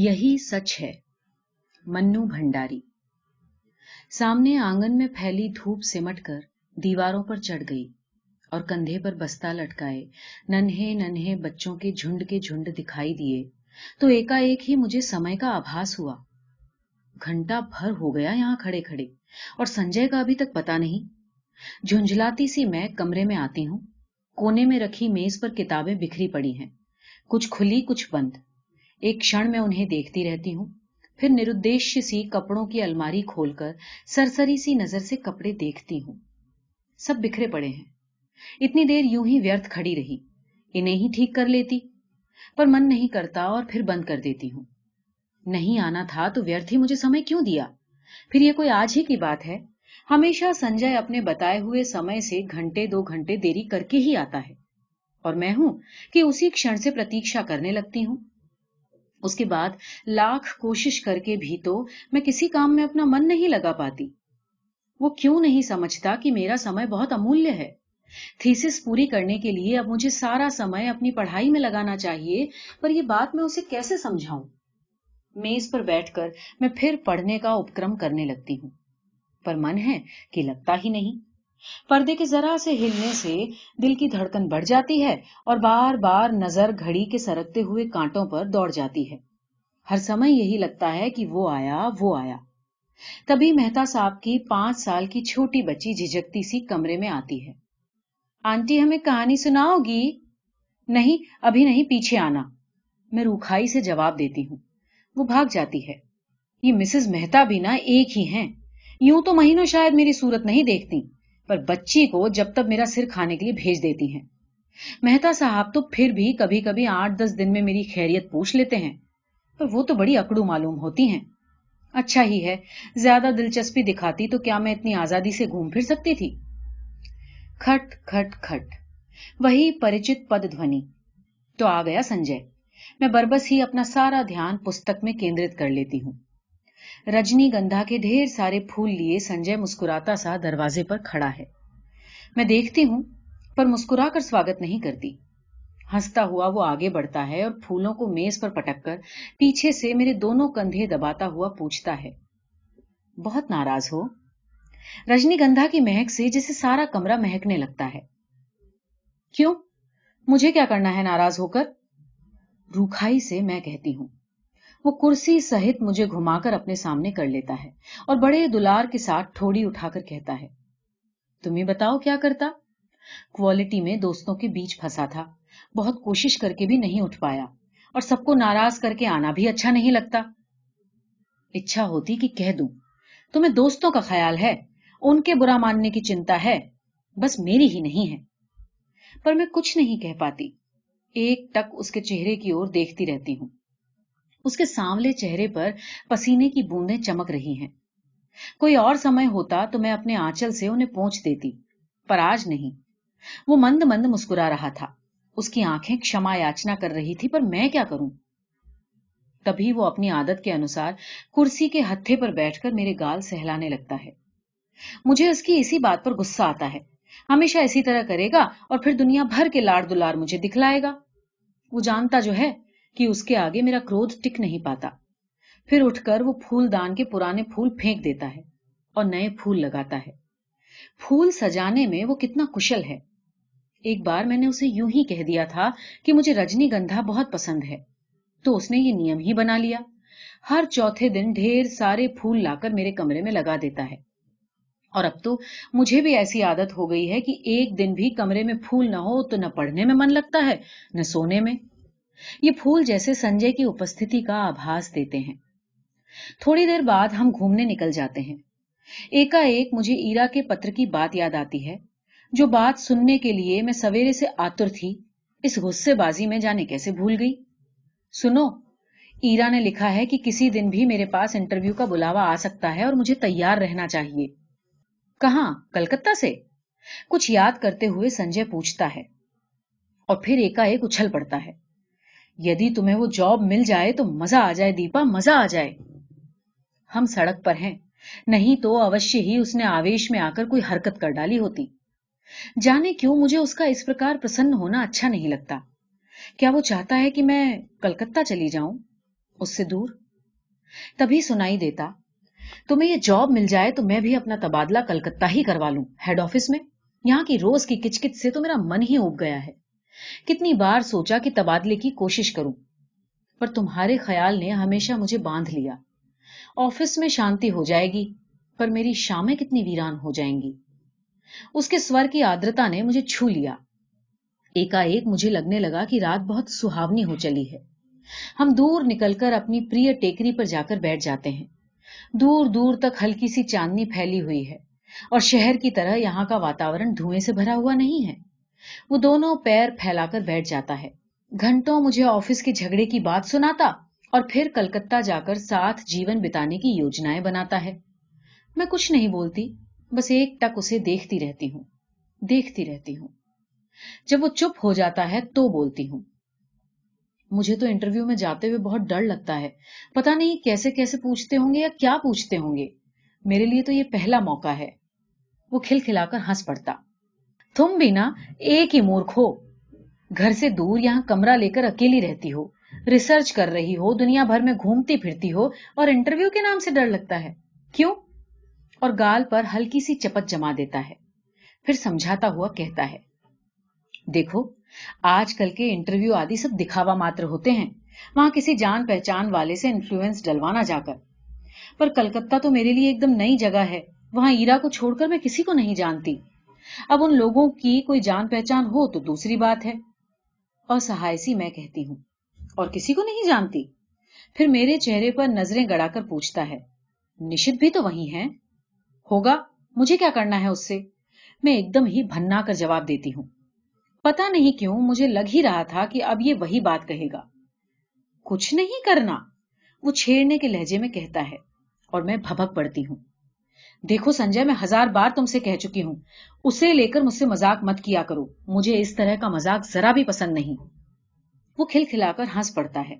یہی سچ ہے، منو بھنڈاری۔ سامنے آنگن میں پھیلی دھوپ سمٹ کر دیواروں پر چڑھ گئی اور کندھے پر بستہ لٹکائے، ننھے ننھے بچوں کے جھنڈ کے جھنڈ دکھائی دیے۔ تو ایک ایک ہی مجھے سمے کا آبھاس ہوا۔ گھنٹہ بھر ہو گیا یہاں کھڑے کھڑے، اور سنجے کا ابھی تک پتا نہیں۔ جھنجھلاتی سی میں کمرے میں آتی ہوں، کونے میں رکھی میز پر کتابیں بکھری پڑی ہیں۔ کچھ کھلی، کچھ بند۔ ایک کھڑ میں انہیں دیکھتی رہتی ہوں۔ پھر نردیش سی کپڑوں کی الماری کھول کر سرسری سی نظر سے کپڑے دیکھتی ہوں۔ سب بکھرے پڑے ہیں۔ اتنی دیر یوں ہی ویرت کھڑی رہی۔ انہیں ہی ٹھیک کر لیتی۔ پر من نہیں کرتا اور پھر بند کر دیتی ہوں۔ نہیں آنا تھا تو ویرتھ ہی مجھے سمے کیوں دیا؟ پھر یہ کوئی آج ہی کی بات ہے؟ ہمیشہ سنجے اپنے بتائے ہوئے سمے سے گھنٹے دو گھنٹے دیری کر کے ہی آتا ہے۔ اور میں ہوں کہ اسی کھڑ سے پرتیشا کرنے لگتی ہوں۔ اس کے بعد لاکھ کوشش کر کے بھی تو میں کسی کام میں اپنا من نہیں لگا پاتی۔ وہ کیوں نہیں سمجھتا کہ میرا سمے بہت امولیہ ہے؟ تھیسس پوری کرنے کے لیے اب مجھے سارا سمے اپنی پڑھائی میں لگانا چاہیے، پر یہ بات میں اسے کیسے سمجھاؤں؟ میز پر بیٹھ کر میں پھر پڑھنے کا اپکرم کرنے لگتی ہوں۔ پر من ہے کہ لگتا ہی نہیں۔ پردے کے ذرا سے ہلنے سے دل کی دھڑکن بڑھ جاتی ہے اور بار بار نظر گھڑی کے سرکتے ہوئے کانٹوں پر دوڑ جاتی ہے۔ ہر سمے یہی لگتا ہے کہ وہ آیا وہ آیا۔ تبھی مہتا صاحب کی پانچ سال کی چھوٹی بچی جھجکتی سی کمرے میں آتی ہے۔ آنٹی، ہمیں کہانی سناؤ گی؟ نہیں، ابھی نہیں، پیچھے آنا۔ میں روکھائی سے جواب دیتی ہوں۔ وہ بھاگ جاتی ہے۔ یہ مسز مہتا بھی نا ایک ہی ہیں۔ یوں تو مہینوں شاید میری صورت نہیں دیکھتی۔ پر بچی کو جب تب میرا سر کھانے کے لیے بھیج دیتی ہیں۔ مہتا صاحب تو پھر بھی کبھی کبھی آٹھ دس دن میں میری خیریت پوچھ لیتے ہیں، پر وہ تو بڑی اکڑو معلوم ہوتی ہیں۔ اچھا ہی ہے، زیادہ دلچسپی دکھاتی تو کیا میں اتنی آزادی سے گھوم پھر سکتی تھی؟ کھٹ کھٹ کھٹ، وہی پریچت پد دھونی۔ تو آ گیا سنجے، میں بربس ہی اپنا سارا دھیان پستک میں کیندرت کر لیتی ہوں۔ رجنی گندھا کے ڈھیر سارے پھول لیے سنجے مسکراتا سا دروازے پر کھڑا ہے۔ میں دیکھتی ہوں، پر مسکرا کر سواگت نہیں کرتی۔ ہنستا ہوا وہ آگے بڑھتا ہے اور پھولوں کو میز پر پٹک کر پیچھے سے میرے دونوں کندھے دباتا ہوا پوچھتا ہے، بہت ناراض ہو؟ رجنی گندھا کی مہک سے جسے سارا کمرہ مہکنے لگتا ہے۔ کیوں؟ مجھے کیا کرنا ہے ناراض ہو کر؟ روکھائی سے میں کہتی ہوں۔ وہ کرسی سہت مجھے گھما کر اپنے سامنے کر لیتا ہے اور بڑے دلار کے ساتھ ٹھوڑی اٹھا کر کہتا ہے، تم ہی بتاؤ کیا کرتا؟ کوالٹی میں دوستوں کے بیچ پھنسا تھا۔ بہت کوشش کر کے بھی نہیں اٹھ پایا اور سب کو ناراض کر کے آنا بھی اچھا نہیں لگتا۔ اچھا ہوتی کہ کہہ دوں، تمہیں دوستوں کا خیال ہے، ان کے برا ماننے کی چنتا ہے، بس میری ہی نہیں ہے۔ پر میں کچھ نہیں کہہ پاتی۔ ایک ٹک اس کے چہرے کی اور دیکھتی رہتی ہوں۔ اس کے سانولے چہرے پر پسینے کی بوندیں چمک رہی ہیں۔ کوئی اور سمے ہوتا تو میں اپنے آنچل سے انہیں پہنچ دیتی، پر آج نہیں۔ وہ مند مند مسکرا رہا تھا۔ اس کی آنکھیں کما یاچنا کر رہی تھی، پر میں کیا کروں؟ تبھی وہ اپنی عادت کے انوسار کرسی کے ہتھے پر بیٹھ کر میرے گال سہلانے لگتا ہے۔ مجھے اس کی اسی بات پر گسا آتا ہے۔ ہمیشہ اسی طرح کرے گا اور پھر دنیا بھر کے لاڑ دلار مجھے دکھلائے گا۔ وہ جانتا جو ہے کہ اس کے آگے میرا کرودھ ٹک نہیں پاتا۔ پھر اٹھ کر وہ پھول دان کے پرانے پھول پھینک دیتا ہے اور نئے پھول لگاتا ہے۔ پھول سجانے میں وہ کتنا کشل ہے۔ ایک بار میں نے اسے یوں ہی کہہ دیا تھا کہ مجھے رجنی گندھا بہت پسند ہے۔ تو اس نے یہ نیم ہی بنا لیا۔ ہر چوتھے دن ڈھیر سارے پھول لا کر میرے کمرے میں لگا دیتا ہے۔ اور اب تو مجھے بھی ایسی عادت ہو گئی ہے کہ ایک دن بھی کمرے میں پھول نہ ہو تو نہ پڑھنے میں من لگتا ہے، نہ سونے میں۔ یہ پھول جیسے سنجے کی اپستھتی کا آبھاس دیتے ہیں۔ تھوڑی دیر بعد ہم گھومنے نکل جاتے ہیں۔ ایکا ایک مجھے ایرا کے پتر کی بات یاد آتی ہے، جو بات سننے کے لیے میں سویرے سے آتر تھی، اس غصے بازی میں جانے کیسے بھول گئی؟ سنو، ایرا نے لکھا ہے کہ کسی دن بھی میرے پاس انٹرویو کا بلاوا آ سکتا ہے اور مجھے تیار رہنا چاہیے۔ کہاں؟ کلکتہ سے؟ کچھ یاد کرتے ہوئے سنجے پوچھتا ہے اور پھر ایک اچھل پڑتا ہے۔ یدی تمہیں وہ جاب مل جائے تو مزہ آ جائے دیپا، مزہ آ جائے۔ ہم سڑک پر ہیں۔ نہیں تو اوشی ہی اس نے آویش میں آ کر کوئی حرکت کر ڈالی ہوتی۔ جانے کیوں مجھے اس کا اس پرکار پرسن ہونا اچھا نہیں لگتا۔ کیا وہ چاہتا ہے کہ میں کلکتہ چلی جاؤں؟ اس سے دور۔ تبھی سنائی دیتا۔ تمہیں یہ جاب مل جائے تو میں بھی اپنا تبادلہ کلکتہ ہی کروا لوں۔ ہیڈ آفس میں۔ یہاں کی روز کی کچکچ سے تو میرا من ہی اگ گیا ہے۔ کتنی بار سوچا کہ تبادلے کی کوشش کروں، پر تمہارے خیال نے ہمیشہ مجھے باندھ لیا۔ آفس میں شانتی ہو جائے گی، پر میری شامیں کتنی ویران ہو جائیں گی۔ اس کے سور کی آدرتا نے مجھے چھو لیا۔ ایکا ایک مجھے لگنے لگا کہ رات بہت سہاونی ہو چلی ہے۔ ہم دور نکل کر اپنی پری ٹیکری پر جا کر بیٹھ جاتے ہیں۔ دور دور تک ہلکی سی چاندنی پھیلی ہوئی ہے اور شہر کی طرح یہاں کا واتاورن دھوئیں سے بھرا ہوا نہیں ہے۔ وہ دونوں پیر پھیلا کر بیٹھ جاتا ہے۔ گھنٹوں مجھے آفس کے جھگڑے کی بات سناتا اور پھر کلکتہ جا کر ساتھ جیون بتانے کی یوجنائیں بناتا ہے۔ میں کچھ نہیں بولتی، بس ایک ٹک اسے دیکھتی رہتی ہوں، دیکھتی رہتی ہوں۔ جب وہ چپ ہو جاتا ہے تو بولتی ہوں۔ مجھے تو انٹرویو میں جاتے ہوئے بہت ڈر لگتا ہے۔ پتا نہیں کیسے کیسے پوچھتے ہوں گے یا کیا پوچھتے ہوں گے۔ میرے لیے تو یہ پہلا موقع ہے۔ وہ کھل کھلا کر ہنس پڑتا۔ تم بھی نا ایک ہی مورکھ ہو۔ گھر سے دور یہاں کمرہ لے کر اکیلی رہتی ہو۔ ریسرچ کر رہی ہو، دنیا بھر میں گھومتی پھرتی ہو اور انٹرویو کے نام سے ڈر لگتا ہے۔ کیوں؟ اور گال پر ہلکی سی چپت جما دیتا ہے۔ پھر سمجھاتا ہوا کہتا ہے، دیکھو، آج کل کے انٹرویو آدی سب دکھاوا ماتر ہوتے ہیں۔ وہاں کسی جان پہچان والے سے انفلوئنس ڈلوانا جا کر۔ پر کلکتہ تو میرے لیے ایک دم نئی جگہ ہے۔ وہاں ایرا کو چھوڑ کر میں کسی کو نہیں جانتی۔ اب ان لوگوں کی کوئی جان پہچان ہو تو دوسری بات ہے۔ اور سہایسی میں کہتی ہوں، اور کسی کو نہیں جانتی۔ پھر میرے چہرے پر نظریں گڑا کر پوچھتا ہے نشت بھی تو وہی ہے ہوگا، مجھے کیا کرنا ہے اس سے؟ میں ایک دم ہی بھنا کر جواب دیتی ہوں۔ پتا نہیں کیوں، مجھے لگ ہی رہا تھا کہ اب یہ وہی بات کہے گا۔ کچھ نہیں کرنا، وہ چھیڑنے کے لہجے میں کہتا ہے، اور میں بھبک پڑتی ہوں۔ دیکھو سنجے، میں ہزار بار تم سے کہہ چکی ہوں۔ اسے لے کر مجھ سے مزاق مت کیا کرو۔ مجھے اس طرح کا مزاق ذرا بھی پسند نہیں۔ وہ کھل کھلا کر ہنس پڑتا ہے۔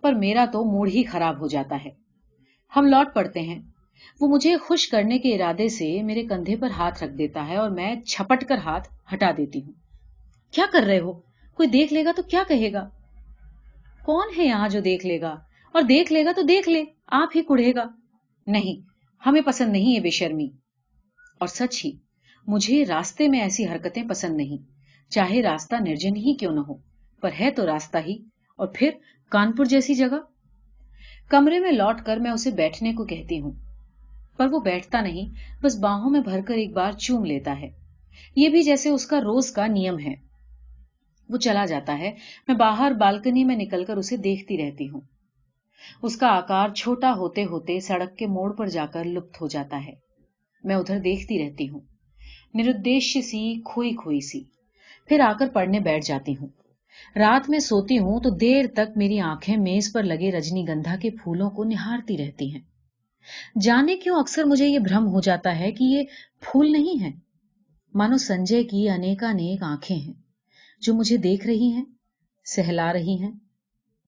پر میرا تو موڈ ہی خراب ہو جاتا ہے۔ ہم لوٹ پڑتے ہیں۔ وہ مجھے خوش کرنے کے ارادے سے میرے کندھے پر ہاتھ رکھ دیتا ہے اور میں چھپٹ کر ہاتھ ہٹا دیتی ہوں۔ کیا کر رہے ہو؟ کوئی دیکھ لے گا تو کیا کہے گا؟ کون ہے یہاں جو دیکھ لے گا؟ اور دیکھ لے گا تو دیکھ لے۔ آپ ہی کڑے گا۔ نہیں ہمیں پسند نہیں ہے بے شرمی۔ اور سچ ہی، مجھے راستے میں ایسی حرکتیں پسند نہیں۔ چاہے راستہ نرجن ہی کیوں نہ ہو، پر ہے تو راستہ ہی۔ اور پھر کانپور جیسی جگہ؟ کمرے میں لوٹ کر میں اسے بیٹھنے کو کہتی ہوں۔ پر وہ بیٹھتا نہیں، بس باہوں میں بھر کر ایک بار چوم لیتا ہے۔ یہ بھی جیسے اس کا روز کا نیم ہے۔ وہ چلا جاتا ہے۔ میں باہر بالکنی میں نکل کر اسے دیکھتی رہتی ہوں۔ اس کا آکار چھوٹا ہوتے ہوتے سڑک کے موڑ پر جا کر لپت ہو جاتا ہے۔ میں ادھر دیکھتی رہتی ہوں۔ نردیش سی کھوئی کھوئی سی۔ پھر آ کر پڑھنے بیٹھ جاتی ہوں۔ رات میں سوتی ہوں تو دیر تک میری آنکھیں میز پر لگے رجنی گندھا کے پھولوں کو نہارتی رہتی ہیں۔ جانے کیوں اکثر مجھے یہ بھرم ہو جاتا ہے کہ یہ پھول نہیں ہے مانو سنجے کی انیکا نیک آنکھیں ہیں۔ جو مجھے دیکھ رہی ہیں، سہلا رہی ہیں،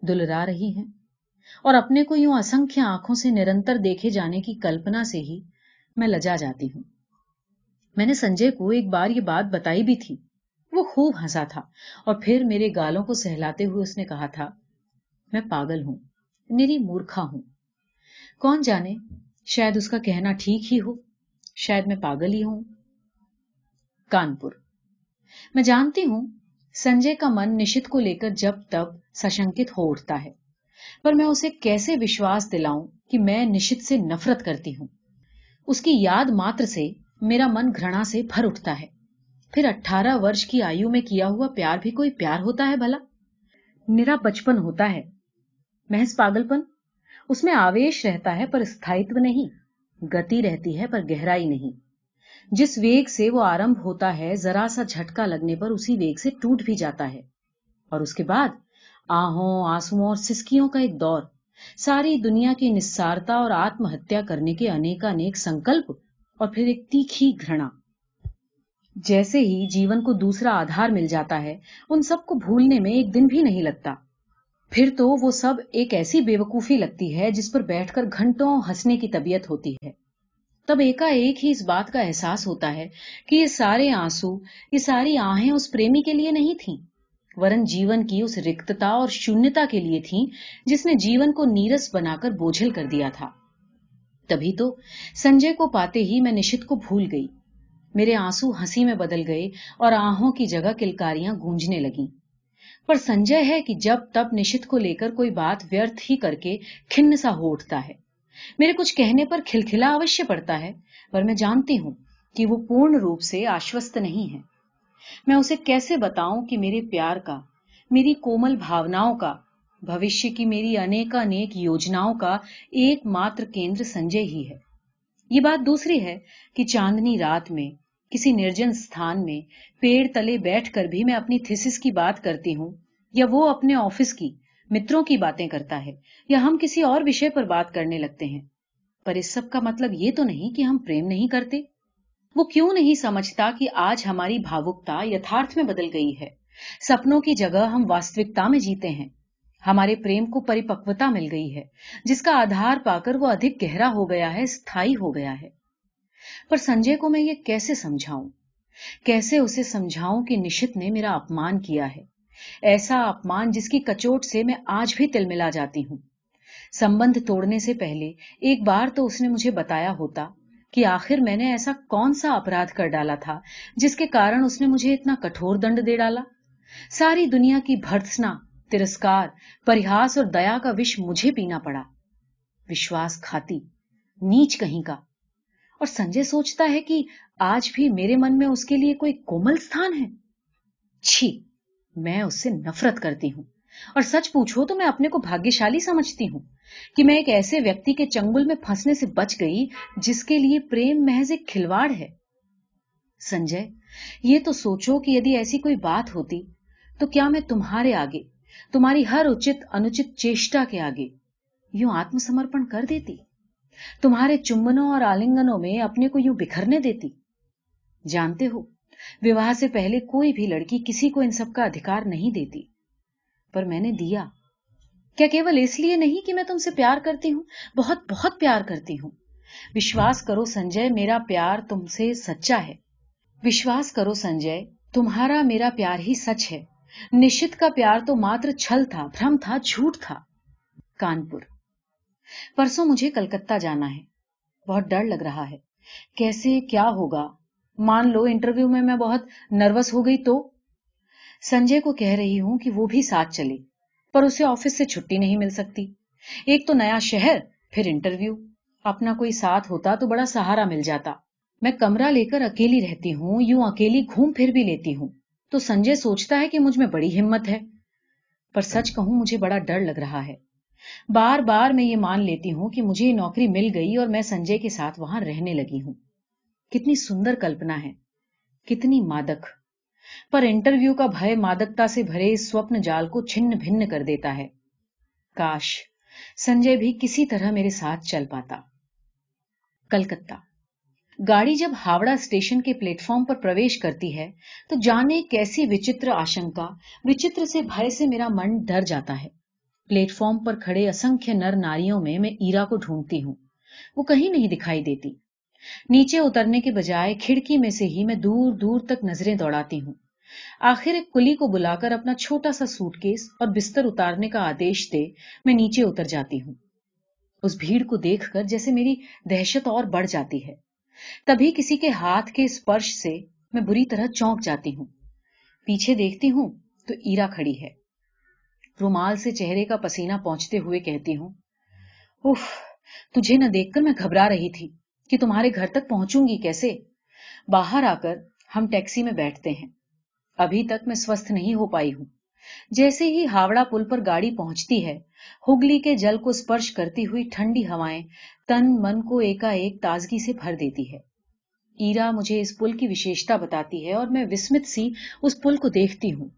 دلرا رہی ہیں۔ اور اپنے کو یوں اسنکھ آنکھوں سے نرنتر دیکھے جانے کی کلپنا سے ہی میں لجا جاتی ہوں۔ میں نے سنجے کو ایک بار یہ بات بتائی بھی تھی۔ وہ خوب ہنسا تھا اور پھر میرے گالوں کو سہلاتے ہوئے اس نے کہا تھا، میں پاگل ہوں، میری مورکھا ہوں۔ کون جانے، شاید اس کا کہنا ٹھیک ہی ہو، شاید میں پاگل ہی ہوں۔ کانپور۔ میں جانتی ہوں، سنجے کا من نشت کو لے کر جب تب سشنکت ہو اٹھتا ہے۔ پر میں اسے کیسے وشواس دلاؤں کہ میں نشت سے نفرت کرتی ہوں؟ اس کی یاد ماتر سے میرا من گھرنا سے بھر اٹھتا ہے۔ پھر اٹھارہ ورش کی آیو میں کیا ہوا پیار بھی کوئی پیار ہوتا ہے بھلا؟ نرا بچپن ہوتا ہے۔ محض پاگل پن اس میں آویش رہتا ہے پر استھائتو نہیں۔ گتی رہتی ہے پر گہرائی نہیں۔ جس ویگ سے وہ آرمب ہوتا ہے، ذرا سا جھٹکا لگنے پر اسی ویگ سے ٹوٹ بھی جاتا ہے۔ اور اس کے بعد؟ آہوں آنسو اور سسکیوں کا ایک دور۔ ساری دنیا کی نسارتا اور آتم ہتیا کرنے کے انیکا نیک سنکلپ اور پھر ایک تیکھی گھرنا جیسے ہی جیون کو دوسرا آدھار مل جاتا ہے، ان سب کو بھولنے میں ایک دن بھی نہیں لگتا۔ پھر تو وہ سب ایک ایسی بے وقوفی لگتی ہے جس پر بیٹھ کر گھنٹوں ہنسنے کی طبیعت ہوتی ہے۔ تب ایکا ایک ہی اس بات کا احساس ہوتا ہے کہ یہ سارے آنسو، یہ ساری آہیں اس پریمی کے لیے نہیں تھیں۔ ورن جیون کی اس رکتتا اور شونیتا کے لیے تھی جس نے جیون کو نیرس بنا کر بوجھل کر دیا تھا۔ تبھی تو سنجے کو پاتے ہی میں نشت کو بھول گئی۔ میرے آنسو ہنسی میں بدل گئے اور آہوں کی جگہ کلکاریاں گونجنے لگیں۔ پر سنجے ہے کہ جب تب نشت کو لے کر کوئی بات ویرتھ ہی کر کے کھن سا ہو اٹھتا ہے۔ میرے کچھ کہنے پر کھلکھلا اوشیہ پڑتا ہے، پر میں جانتی ہوں کہ وہ پورن روپ سے آشوست نہیں ہے۔ میں اسے کیسے بتاؤں کہ میرے پیار کا، میری کومل بھاوناؤں کا، بھوشیہ کی میری انیکا نیک یوجناؤں کا ایک ماتر کیندر سنجے ہی ہے۔ یہ بات دوسری ہے کہ چاندنی رات میں، کسی نرجن ستھان میں پیڑ تلے بیٹھ کر بھی میں اپنی تھیسس کی بات کرتی ہوں، یا وہ اپنے آفس کی متروں کی باتیں کرتا ہے، یا ہم کسی اور وشے پر بات کرنے لگتے ہیں۔ پر اس سب کا مطلب یہ تو نہیں کہ ہم پریم نہیں کرتے۔ وہ کیوں نہیں سمجھتا کہ آج ہماری بھاوکتا یتھارتھ میں بدل گئی ہے؟ سپنوں کی جگہ ہم واستوکتا میں جیتے ہیں۔ ہمارے پریم کو پریپکوتا مل گئی ہے، جس کا آدھار پا کر وہ ادھک گہرا ہو گیا ہے استھائی ہو گیا ہے۔ پر سنجے کو میں یہ کیسے سمجھاؤں؟ کیسے اسے سمجھاؤں کہ نشت نے میرا اپمان کیا ہے؟ ایسا اپمان جس کی کچوٹ سے میں آج بھی تل ملا جاتی ہوں۔ سمبند توڑنے سے پہلے ایک بار تو اس نے مجھے بتایا ہوتا کہ آخر میں نے ایسا کون سا اپرادھ کر ڈالا تھا جس کے کارن اس نے مجھے اتنا کٹور دنڈ دے ڈالا؟ ساری دنیا کی بھرتسنا، ترسکار پریہاس اور دیا کا وش مجھے پینا پڑا۔ وشواس کھاتی، نیچ کہیں کا۔ اور سنجے سوچتا ہے کہ آج بھی میرے من میں اس کے لیے کوئی کومل ستھان ہے۔ چھی، میں اس سے نفرت کرتی ہوں۔ اور سچ پوچھو تو میں اپنے کو بھاگیشالی سمجھتی ہوں کہ میں ایک ایسے ویکتی کے چنگل میں پھنسنے سے بچ گئی جس کے لیے پریم محض ایک کھلواڑ ہے۔ سنجے، یہ تو سوچو کہ یدی ایسی کوئی بات ہوتی تو کیا میں تمہارے آگے، تمہاری ہر اچت انچت چیشٹا کے آگے یوں آتم سمرپن کر دیتی؟ تمہارے چمبنوں اور آلنگنوں میں اپنے کو یوں بکھرنے دیتی؟ جانتے ہو، وواہ سے پہلے کوئی بھی لڑکی کسی کو ان سب کا ادھکار نہیں دیتی۔ پر میں نے دیا۔ کیا کیول اس لیے نہیں کہ میں تم سے پیار کرتی ہوں؟ بہت بہت پیار کرتی ہوں۔ وشواس کرو سنجے، میرا پیار تم سے سچا ہے۔ وشواس کرو سنجے، تمہارا میرا پیار ہی سچ ہے۔ نشت کا پیار تو ماتر چھل تھا، بھرم تھا، جھوٹ تھا۔ کانپور۔ پرسوں مجھے کلکتہ جانا ہے۔ بہت ڈر لگ رہا ہے۔ کیسے، کیا ہوگا؟ مان لو انٹرویو میں میں بہت نروس ہو گئی تو؟ سنجے کو کہہ رہی ہوں کہ وہ بھی ساتھ چلے، پر اسے آفس سے چھٹی نہیں مل سکتی۔ ایک تو نیا شہر، پھر انٹرویو۔ اپنا کوئی ساتھ ہوتا تو بڑا سہارا مل جاتا۔ میں کمرہ لے کر اکیلی رہتی ہوں، یوں اکیلی گھوم پھر بھی لیتی ہوں۔ تو سنجے سوچتا ہے کہ مجھ میں بڑی ہمت ہے۔ پر سچ کہوں، مجھے بڑا ڈر لگ رہا ہے۔ بار بار میں یہ مان لیتی ہوں کہ مجھے یہ نوکری مل گئی اور میں سنجے کے ساتھ وہاں رہنے لگی ہوں۔ کتنی سندر کلپنا ہے، کتنی مادک۔ پر انٹرویو کا بھے مادکتا سے بھرے اس سوپن جال کو چھن بھن کر دیتا ہے۔ کاش، سنجے بھی کسی طرح میرے ساتھ چل پاتا۔ کلکتہ۔ گاڑی جب ہاوڑا اسٹیشن کے پلیٹ فارم پر پرویش کرتی ہے، تو جانے کیسی وچتر آشنکا، وچتر سے بھائی سے میرا من ڈر جاتا ہے۔ پلیٹ فارم پر کھڑے اسنکھ نر ناریوں میں میں ایرا کو ڈھونڈتی ہوں۔ وہ کہیں نہیں دکھائی دیتی۔ نیچے اترنے کے بجائے کھڑکی میں سے ہی میں دور دور تک نظریں دوڑاتی ہوں۔ آخر ایک کلی کو بلا کر اپنا چھوٹا سا سوٹ کیس اور بستر اتارنے کا آدیش دے میں نیچے اتر جاتی ہوں۔ اس بھیڑ کو دیکھ کر جیسے میری دہشت اور بڑھ جاتی ہے۔ تبھی کسی کے ہاتھ کے اسپرش سے میں بری طرح چونک جاتی ہوں۔ پیچھے دیکھتی ہوں تو ایرا کھڑی ہے۔ رومال سے چہرے کا پسینہ پہنچتے ہوئے کہتی ہوں اف تجھے نہ دیکھ کر میں گھبرا رہی تھی کہ تمہارے گھر تک پہنچوں گی کیسے؟ باہر آ کر ہم ٹیکسی میں بیٹھتے ہیں۔ ابھی تک میں سوستھ نہیں ہو پائی ہوں۔ جیسے ہی ہاوڑا پل پر گاڑی پہنچتی ہے، ہگلی کے جل کو اسپرش کرتی ہوئی ٹھنڈی ہوائیں تن من کو ایکا ایک تازگی سے بھر دیتی ہے۔ ایرا مجھے اس پل کی وشیشتا بتاتی ہے اور میں وسمت سی اس پل کو دیکھتی ہوں۔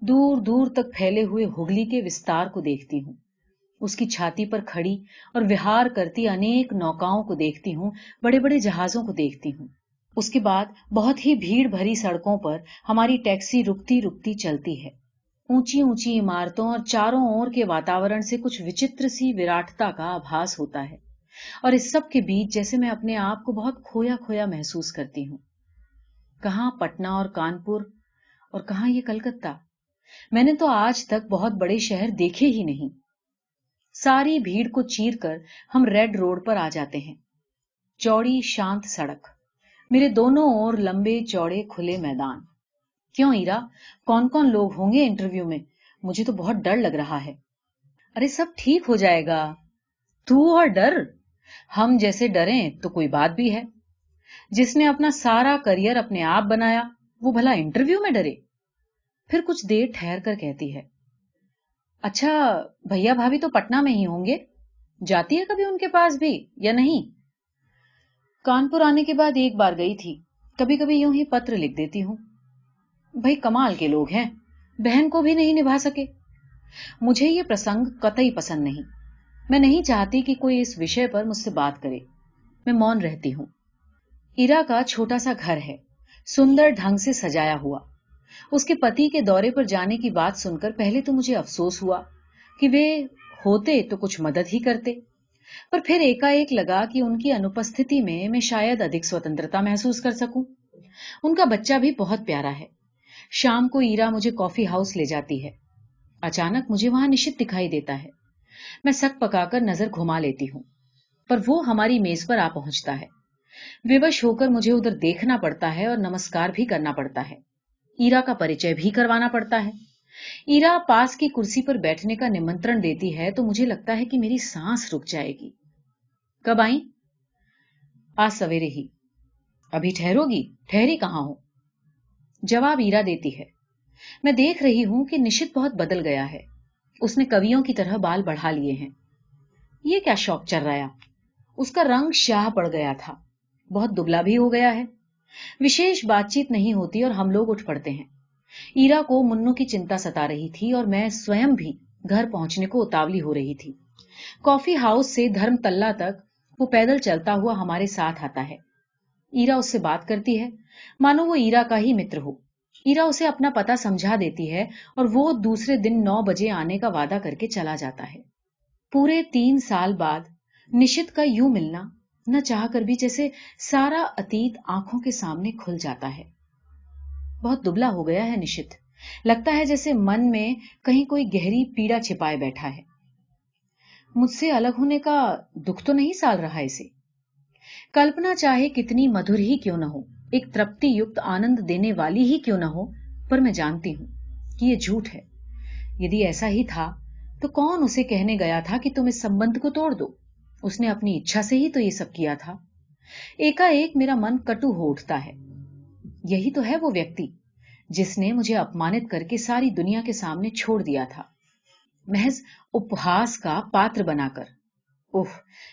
دور دور تک پھیلے ہوئے ہوگلی کے وستار کو دیکھتی ہوں۔ اس کی چھاتی پر کھڑی اور وہار کرتی انیک نوکاؤں کو دیکھتی ہوں، بڑے بڑے جہازوں کو دیکھتی ہوں۔ اس کے بعد بہت ہی بھیڑ بھری سڑکوں پر ہماری ٹیکسی رکتی رکتی چلتی ہے۔ اونچی اونچی عمارتوں اور چاروں اور کے واتاورن سے کچھ وچتر سی وراٹتا کا آبھاس ہوتا ہے۔ اور اس سب کے بیچ جیسے میں اپنے آپ کو بہت کھویا کھویا محسوس کرتی ہوں۔ کہاں پٹنہ اور کانپور؟ اور کہاں یہ کلکتہ؟ میں نے تو آج تک بہت بڑے شہر دیکھے ہی نہیں۔ ساری بھیڑ کو چیر کر ہم ریڈ روڈ پر آ جاتے ہیں۔ چوڑی شانت سڑک۔ میرے دونوں اور لمبے چوڑے کھلے میدان۔ کیوں ایرا؟ کون کون لوگ ہوں گے انٹرویو میں؟ مجھے تو بہت ڈر لگ رہا ہے۔ ارے سب ٹھیک ہو جائے گا۔ تو اور ڈر۔ ہم جیسے ڈریں تو کوئی بات بھی ہے۔ جس نے اپنا سارا کریئر اپنے آپ بنایا، وہ بھلا انٹرویو میں ڈرے۔ پھر کچھ دیر ٹھہر کر کہتی ہے اچھا بھیا بھابھی تو پٹنہ میں ہی ہوں گے۔ جاتی ہے کبھی ان کے پاس بھی یا نہیں؟ کانپور آنے کے بعد ایک بار گئی تھی۔ کبھی کبھی یوں ہی پتر لکھ دیتی ہوں۔ بھائی کمال کے لوگ ہیں، بہن کو بھی نہیں نبھا سکے۔ مجھے یہ پرسنگ قطعی پسند نہیں۔ میں نہیں چاہتی کہ کوئی اس وشے پر مجھ سے بات کرے۔ میں مون رہتی ہوں۔ ایرا کا چھوٹا سا گھر ہے۔ سندر ڈھنگ سے سجایا ہوا۔ اس کے پتی کے دورے پر جانے کی بات سن کر پہلے تو مجھے افسوس ہوا کہ وہ ہوتے تو کچھ مدد ہی کرتے۔ پر پھر ایک ایک لگا کہ ان کی انپستھتی میں میں شاید ادھک سوتنترتا محسوس کر سکوں۔ ان کا بچہ بھی بہت پیارا ہے۔ شام کو ایرا مجھے کافی ہاؤس لے جاتی ہے۔ اچانک مجھے وہاں نشت دکھائی دیتا ہے۔ میں سک پکا کر نظر گھما لیتی ہوں۔ پر وہ ہماری میز پر آ پہنچتا ہے۔ ووش ہو کر مجھے ادھر دیکھنا پڑتا ہے اور نمسکار بھی کرنا پڑتا ہے۔ ایرا کا پریچے بھی کروانا پڑتا ہے۔ ایرا پاس کی کرسی پر بیٹھنے کا نمنترن دیتی ہے تو مجھے لگتا ہے کہ میری سانس رک جائے گی۔ کب آئی آج سویرے ہی۔ ابھی ٹھہرو گی؟ ٹھہری کہاں ہو؟ جواب ایرا دیتی ہے۔ میں دیکھ رہی ہوں کہ نشت بہت بدل گیا ہے۔ اس نے کویوں کی طرح بال بڑھا لیے ہیں۔ یہ کیا شوق چل رہا اس کا رنگ شاہ پڑ گیا تھا۔ بہت دبلا بھی ہو گیا ہے۔ وشیش بات چیت نہیں ہوتی اور ہم لوگ اٹھ پڑتے ہیں۔ ایرا کو منو کی چنتا ستا رہی تھی اور میں سوئم بھی گھر پہنچنے کو اتاولی ہو رہی تھی۔ کافی ہاؤس سے دھرم تلا تک وہ پیدل چلتا ہوا ہمارے ساتھ آتا ہے۔ ایرا اس سے بات کرتی ہے۔ مانو وہ ایرا کا ہی متر ہو۔ ایرا اسے اپنا پتا سمجھا دیتی ہے اور وہ دوسرے دن نو بجے آنے کا وعدہ کر کے چلا جاتا ہے۔ پورے تین سال بعد نشت کا یوں ملنا نہ چاہ کر بھی جیسے سارا اتیت آنکھوں کے سامنے کھل جاتا ہے۔ بہت دبلا ہو گیا ہے نشت۔ لگتا ہے جیسے من میں کہیں کوئی گہری پیڑا چھپائے بیٹھا ہے۔ مجھ سے الگ ہونے کا دکھ تو نہیں سال رہا اسے۔ کلپنا چاہے کتنی مدھر ہی کیوں نہ ہو، ایک ترپتی یوکت آنند دینے والی ہی کیوں نہ ہو، پر میں جانتی ہوں کہ یہ جھوٹ ہے۔ یدی ایسا ہی تھا، تو کون اسے کہنے گیا تھا کہ تم اس سمبند کو توڑ دو؟ اس نے اپنی اچھا سے ہی تو یہ سب کیا تھا۔ ایک میرا من کٹو ہو اٹھتا ہے۔ یہی تو ہے وہ ویکتی جس نے مجھے اپمانت کر کے ساری دنیا کے سامنے چھوڑ دیا تھا۔ محض اپہاس کا پاتر بنا کر۔ اوہ،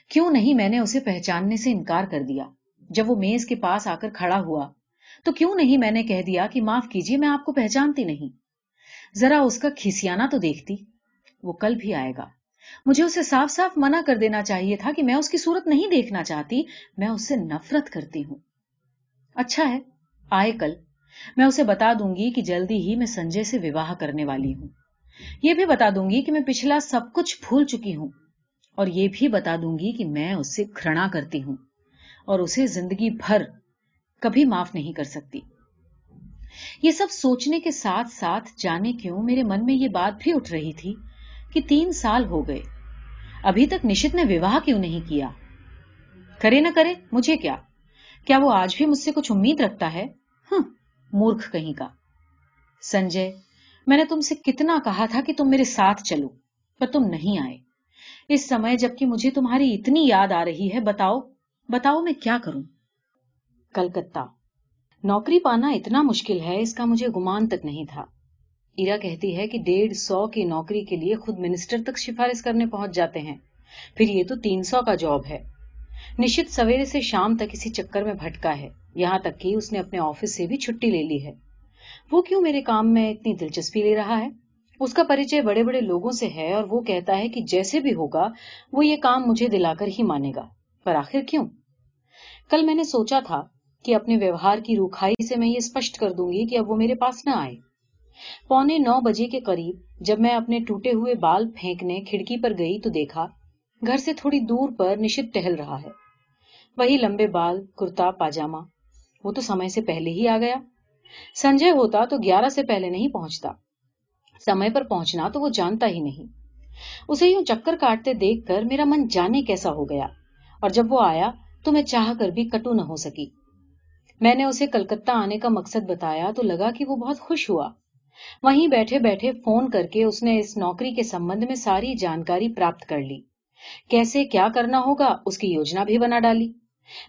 کیوں نہیں میں نے اسے پہچاننے سے انکار کر دیا؟ جب وہ میز کے پاس آ کر کھڑا ہوا، تو کیوں نہیں میں نے کہہ دیا کہ معاف کیجیے میں آپ کو پہچانتی نہیں؟ ذرا اس کا کھسیانا تو دیکھتی، وہ کل بھی آئے گا۔ مجھے اسے صاف صاف منع کر دینا چاہیے تھا کہ میں اس کی صورت نہیں دیکھنا چاہتی، میں اس سے نفرت کرتی ہوں۔ اچھا ہے۔ آئے کل، میں اسے بتا دوں گی کہ جلدی ہی میں سنجے سے وواہ کرنے والی ہوں۔ یہ بھی بتا دوں گی کہ میں پچھلا سب کچھ بھول چکی ہوں۔ اور یہ بھی بتا دوں گی کہ میں اس سے گھرنا کرتی ہوں۔ اور اسے زندگی بھر کبھی معاف نہیں کر سکتی۔ یہ سب سوچنے کے ساتھ ساتھ جانے کیوں میرے من میں یہ بات بھی اٹھ رہی تھی کہ تین سال ہو گئے۔ ابھی تک نشت نے وواہ کیوں نہیں کیا؟ کرے نہ کرے، مجھے کیا؟ کیا وہ آج بھی مجھ سے کچھ امید رکھتا ہے؟ مورکھ کہیں کا۔ سنجے، میں نے تم سے کتنا کہا تھا کہ تم میرے ساتھ چلو، پر تم نہیں آئے۔ اس سمے جبکہ مجھے تمہاری اتنی یاد آ رہی ہے، بتاؤ بتاؤ میں کیا کروں؟ کلکتہ۔ نوکری پانا اتنا مشکل ہے، اس کا مجھے گمان تک نہیں تھا۔ ایرا کہتی ہے کہ ڈیڑھ سو کی نوکری کے لیے خود منسٹر تک سفارش کرنے پہنچ جاتے ہیں۔ پھر یہ تو تین سو کا جاب ہے۔ نشچت سویرے سے شام تک اسی چکر میں بھٹکا ہے۔ یہاں تک کہ اس نے اپنے آفس سے بھی چھٹی لے لی ہے۔ وہ کیوں میرے کام میں اتنی دلچسپی لے رہا ہے؟ اس کا پریچے بڑے بڑے لوگوں سے ہے اور وہ کہتا ہے کہ جیسے بھی ہوگا، وہ یہ کام مجھے دلا کر ہی مانے گا۔ پر آخر کیوں؟ کل میں نے سوچا تھا کہ اپنے ویوہار کی روکھائی سے میں یہ اسپشٹ کر دوں گی کہ اب وہ میرے پاس نہ آئے۔ پونے نو بجے کے قریب جب میں اپنے ٹوٹے ہوئے بال پھینکنے کھڑکی پر گئی تو دیکھا گھر سے تھوڑی دور پر نشت ٹہل رہا ہے۔ وہی لمبے بال، کرتا، پاجامہ۔ وہ تو سمے سے پہلے ہی آ گیا۔ سنجے ہوتا تو گیارہ سے پہلے نہیں پہنچتا۔ سمے پر پہنچنا تو وہ جانتا ہی نہیں۔ اسے یوں چکر کاٹتے دیکھ کر میرا من جانے کیسا ہو گیا۔ اور جب وہ آیا تو میں چاہ کر بھی کٹو نہ ہو سکی۔ میں نے اسے کلکتہ آنے کا مقصد بتایا تو لگا کہ وہ بہت خوش ہوا۔ وہیں بیٹھے بیٹھے فون کر کے اس نے اس نوکری کے سمبند میں ساری جانکاری پراپت کر لی۔ کیسے کیا کرنا ہوگا اس کی یوجنا بھی بنا ڈالی۔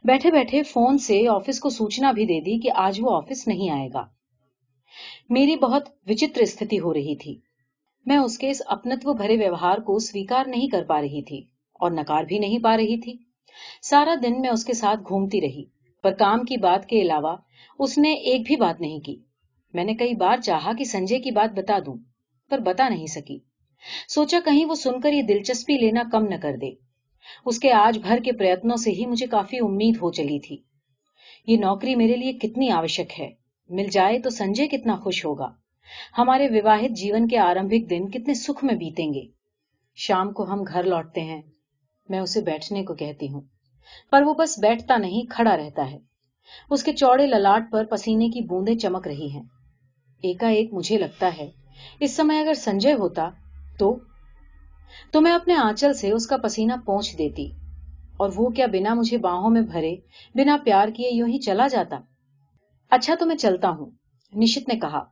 بیٹھے بیٹھے فون سے آفس کو سوچنا بھی دے دی کہ آج وہ آفس نہیں آئے گا۔ میری بہت وچتر استھتی ہو رہی تھی۔ میں اس کے اس اپنتو بھرے ویوہار کو سویکار نہیں کر پا رہی تھی اور نکار بھی نہیں پا رہی تھی۔ سارا دن میں اس کے ساتھ گھومتی رہی، پر کام کی بات کے علاوہ اس نے ایک بھی بات نہیں کی۔ میں نے کئی بار چاہا کہ سنجے کی بات بتا دوں، پر بتا نہیں سکی۔ سوچا کہیں وہ سن کر یہ دلچسپی لینا کم نہ کر دے۔ اس کے آج بھر کے پریتنوں سے ہی مجھے کافی امید ہو چلی تھی۔ یہ نوکری میرے لیے کتنی آوشک ہے۔ مل جائے تو سنجے کتنا خوش ہوگا۔ ہمارے وواہت جیون کے آرمبھک دن کتنے سکھ میں بیتیں گے۔ شام کو ہم گھر لوٹتے ہیں۔ میں اسے بیٹھنے کو کہتی ہوں۔ پر وہ بس بیٹھتا نہیں، کھڑا رہتا ہے۔ اس کے چوڑے للاٹ پر پسینے کی بوندیں چمک رہی ہیں۔ ایک مجھے لگتا ہے، اس سمے اگر سنجے ہوتا تو تو میں اپنے آنچل سے اس کا پسینہ پہنچ دیتی۔ اور وہ کیا بنا مجھے باہوں میں بھرے، بنا پیار کیے یوں ہی چلا جاتا؟ اچھا تو میں چلتا ہوں، نشت نے کہا۔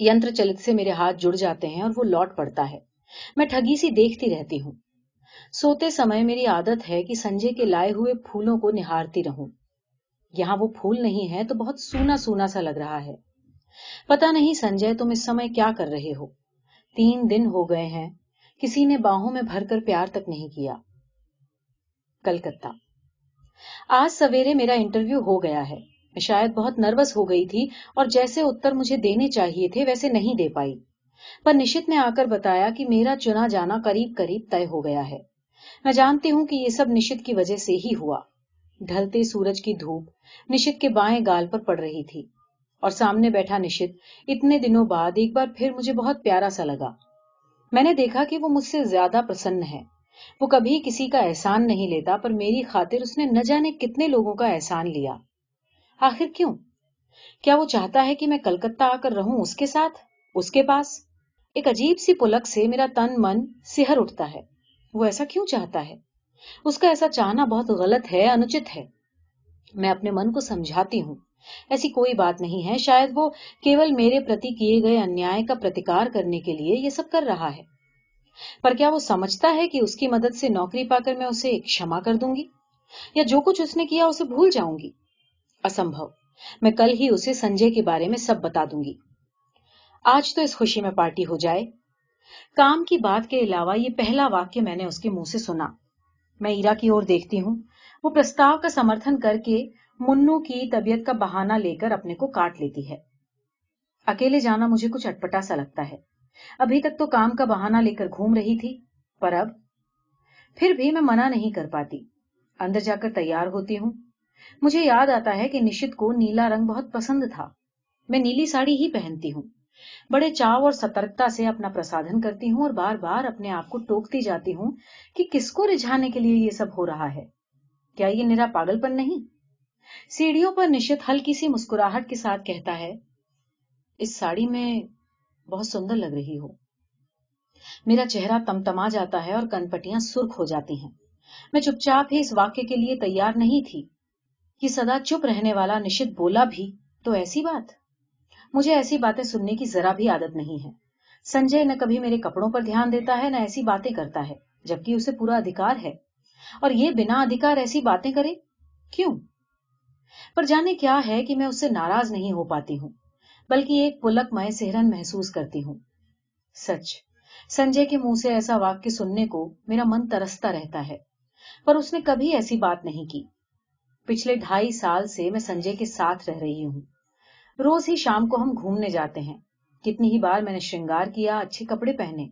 یتر چلت سے میرے ہاتھ جڑ جاتے ہیں اور وہ لوٹ پڑتا ہے۔ میں ٹھگی سی دیکھتی رہتی ہوں۔ سوتے سمے میری عادت ہے کہ سنجے کے لائے ہوئے پھولوں کو نہارتی رہوں۔ یہاں وہ پھول نہیں ہے تو بہت سونا سونا سا لگ رہا ہے۔ پتا نہیں سنجے تم اس سمے کیا کر رہے ہو؟ تین دن ہو گئے ہیں۔ کسی نے باہوں میں بھر کر پیار تک نہیں کیا۔ کلکتہ۔ آج سویرے میرا انٹرویو ہو گیا ہے۔ میں شاید بہت نروس ہو گئی تھی اور جیسے اتر مجھے دینے چاہیے تھے ویسے نہیں دے پائی۔ پر نشت نے آ کر بتایا کہ میرا چنا جانا قریب قریب طے ہو گیا ہے۔ میں جانتی ہوں کہ یہ سب نشت کی وجہ سے ہی ہوا۔ ڈھلتے سورج کی دھوپ نشت کے بائیں گال پر پڑ رہی تھی۔ اور سامنے بیٹھا نشت، اتنے دنوں بعد ایک بار پھر مجھے بہت پیارا سا لگا۔ میں نے دیکھا کہ وہ مجھ سے زیادہ پرسن ہے۔ وہ کبھی کسی کا احسان نہیں لیتا، پر میری خاطر اس نے نہ جانے کتنے لوگوں کا احسان لیا۔ آخر کیوں؟ کیا وہ چاہتا ہے کہ میں کلکتہ آ کر رہوں اس کے ساتھ؟ اس کے پاس؟ ایک عجیب سی پلک سے میرا تن من سہر اٹھتا ہے۔ وہ ایسا کیوں چاہتا ہے؟ اس کا ایسا چاہنا بہت غلط ہے انچت ہے۔ میں اپنے من کو سمجھاتی ہوں۔ ایسی کوئی بات نہیں ہے۔ شاید وہ کیول میرے پرتی کیے گئے انیائے کا پرتیکار کرنے کے لیے یہ سب کر رہا ہے۔ پر کیا وہ سمجھتا ہے کہ اس کی مدد سے نوکری پا کر میں اسے کھما کر دوں گی؟ یا جو کچھ اس نے کیا اسے بھول جاؤں گی؟ اسمبھو، میں کل ہی اسے سنجے کے بارے میں سب بتا دوں گی۔ آج تو اس خوشی میں پارٹی ہو جائے۔ کام کی بات کے علاوہ یہ پہلا واقعہ میں نے اس کے منہ سے سنا۔ میں ایرا کی اور دیکھتی ہوں۔ وہ پرستاو کا سمرتھن کر کے منو کی طبیعت کا بہانہ لے کر اپنے کو کاٹ لیتی ہے۔ اکیلے جانا مجھے کچھ اٹپٹا سا لگتا ہے۔ ابھی تک تو کام کا بہانہ لے کر گھوم رہی تھی، پر اب پھر بھی میں منع نہیں کر پاتی۔ اندر جا کر تیار ہوتی ہوں۔ مجھے یاد آتا ہے کہ نشت کو نیلا رنگ بہت پسند تھا۔ میں نیلی ساڑی ہی پہنتی ہوں۔ بڑے چاو اور سترکتا سے اپنا پرسادن کرتی ہوں اور بار بار اپنے آپ کو ٹوکتی جاتی ہوں کہ کس کو رجھانے کے لیے یہ سب ہو رہا ہے۔ کیا یہ میرا پاگل پن نہیں؟ سیڑھیوں پر نشت ہلکی سی مسکراہٹ کے ساتھ کہتا ہے، اس ساڑی میں بہت سندر لگ رہی ہو میرا چہرہ تمتما جاتا ہے اور کن پٹیاں سرخ ہو جاتی ہیں۔ میں چپ چاپ ہی اس واقعے کے لیے تیار نہیں تھی کہ سدا چپ رہنے والا نشت بولا بھی تو ایسی بات۔ مجھے ایسی باتیں سننے کی ذرا بھی عادت نہیں ہے۔ سنجے نہ کبھی میرے کپڑوں پر دھیان دیتا ہے، نہ ایسی باتیں کرتا ہے، جبکہ اسے پورا ادھکار ہے۔ اور یہ بنا ادھکار ایسی باتیں کرے؟ کیوں؟ پر جانے کیا ہے کہ میں اس سے ناراض نہیں ہو پاتی ہوں، بلکہ ایک پلک میں سہرن محسوس کرتی ہوں۔ سچ، سنجے کے منہ سے ایسا واقع سننے کو میرا من ترستا رہتا ہے، پر اس نے کبھی ایسی بات نہیں کی۔ پچھلے ڈھائی سال سے میں سنجے کے ساتھ رہ رہی ہوں۔ روز ہی شام کو ہم گھومنے جاتے ہیں۔ کتنی ہی بار میں نے شنگار کیا، اچھے کپڑے پہنے،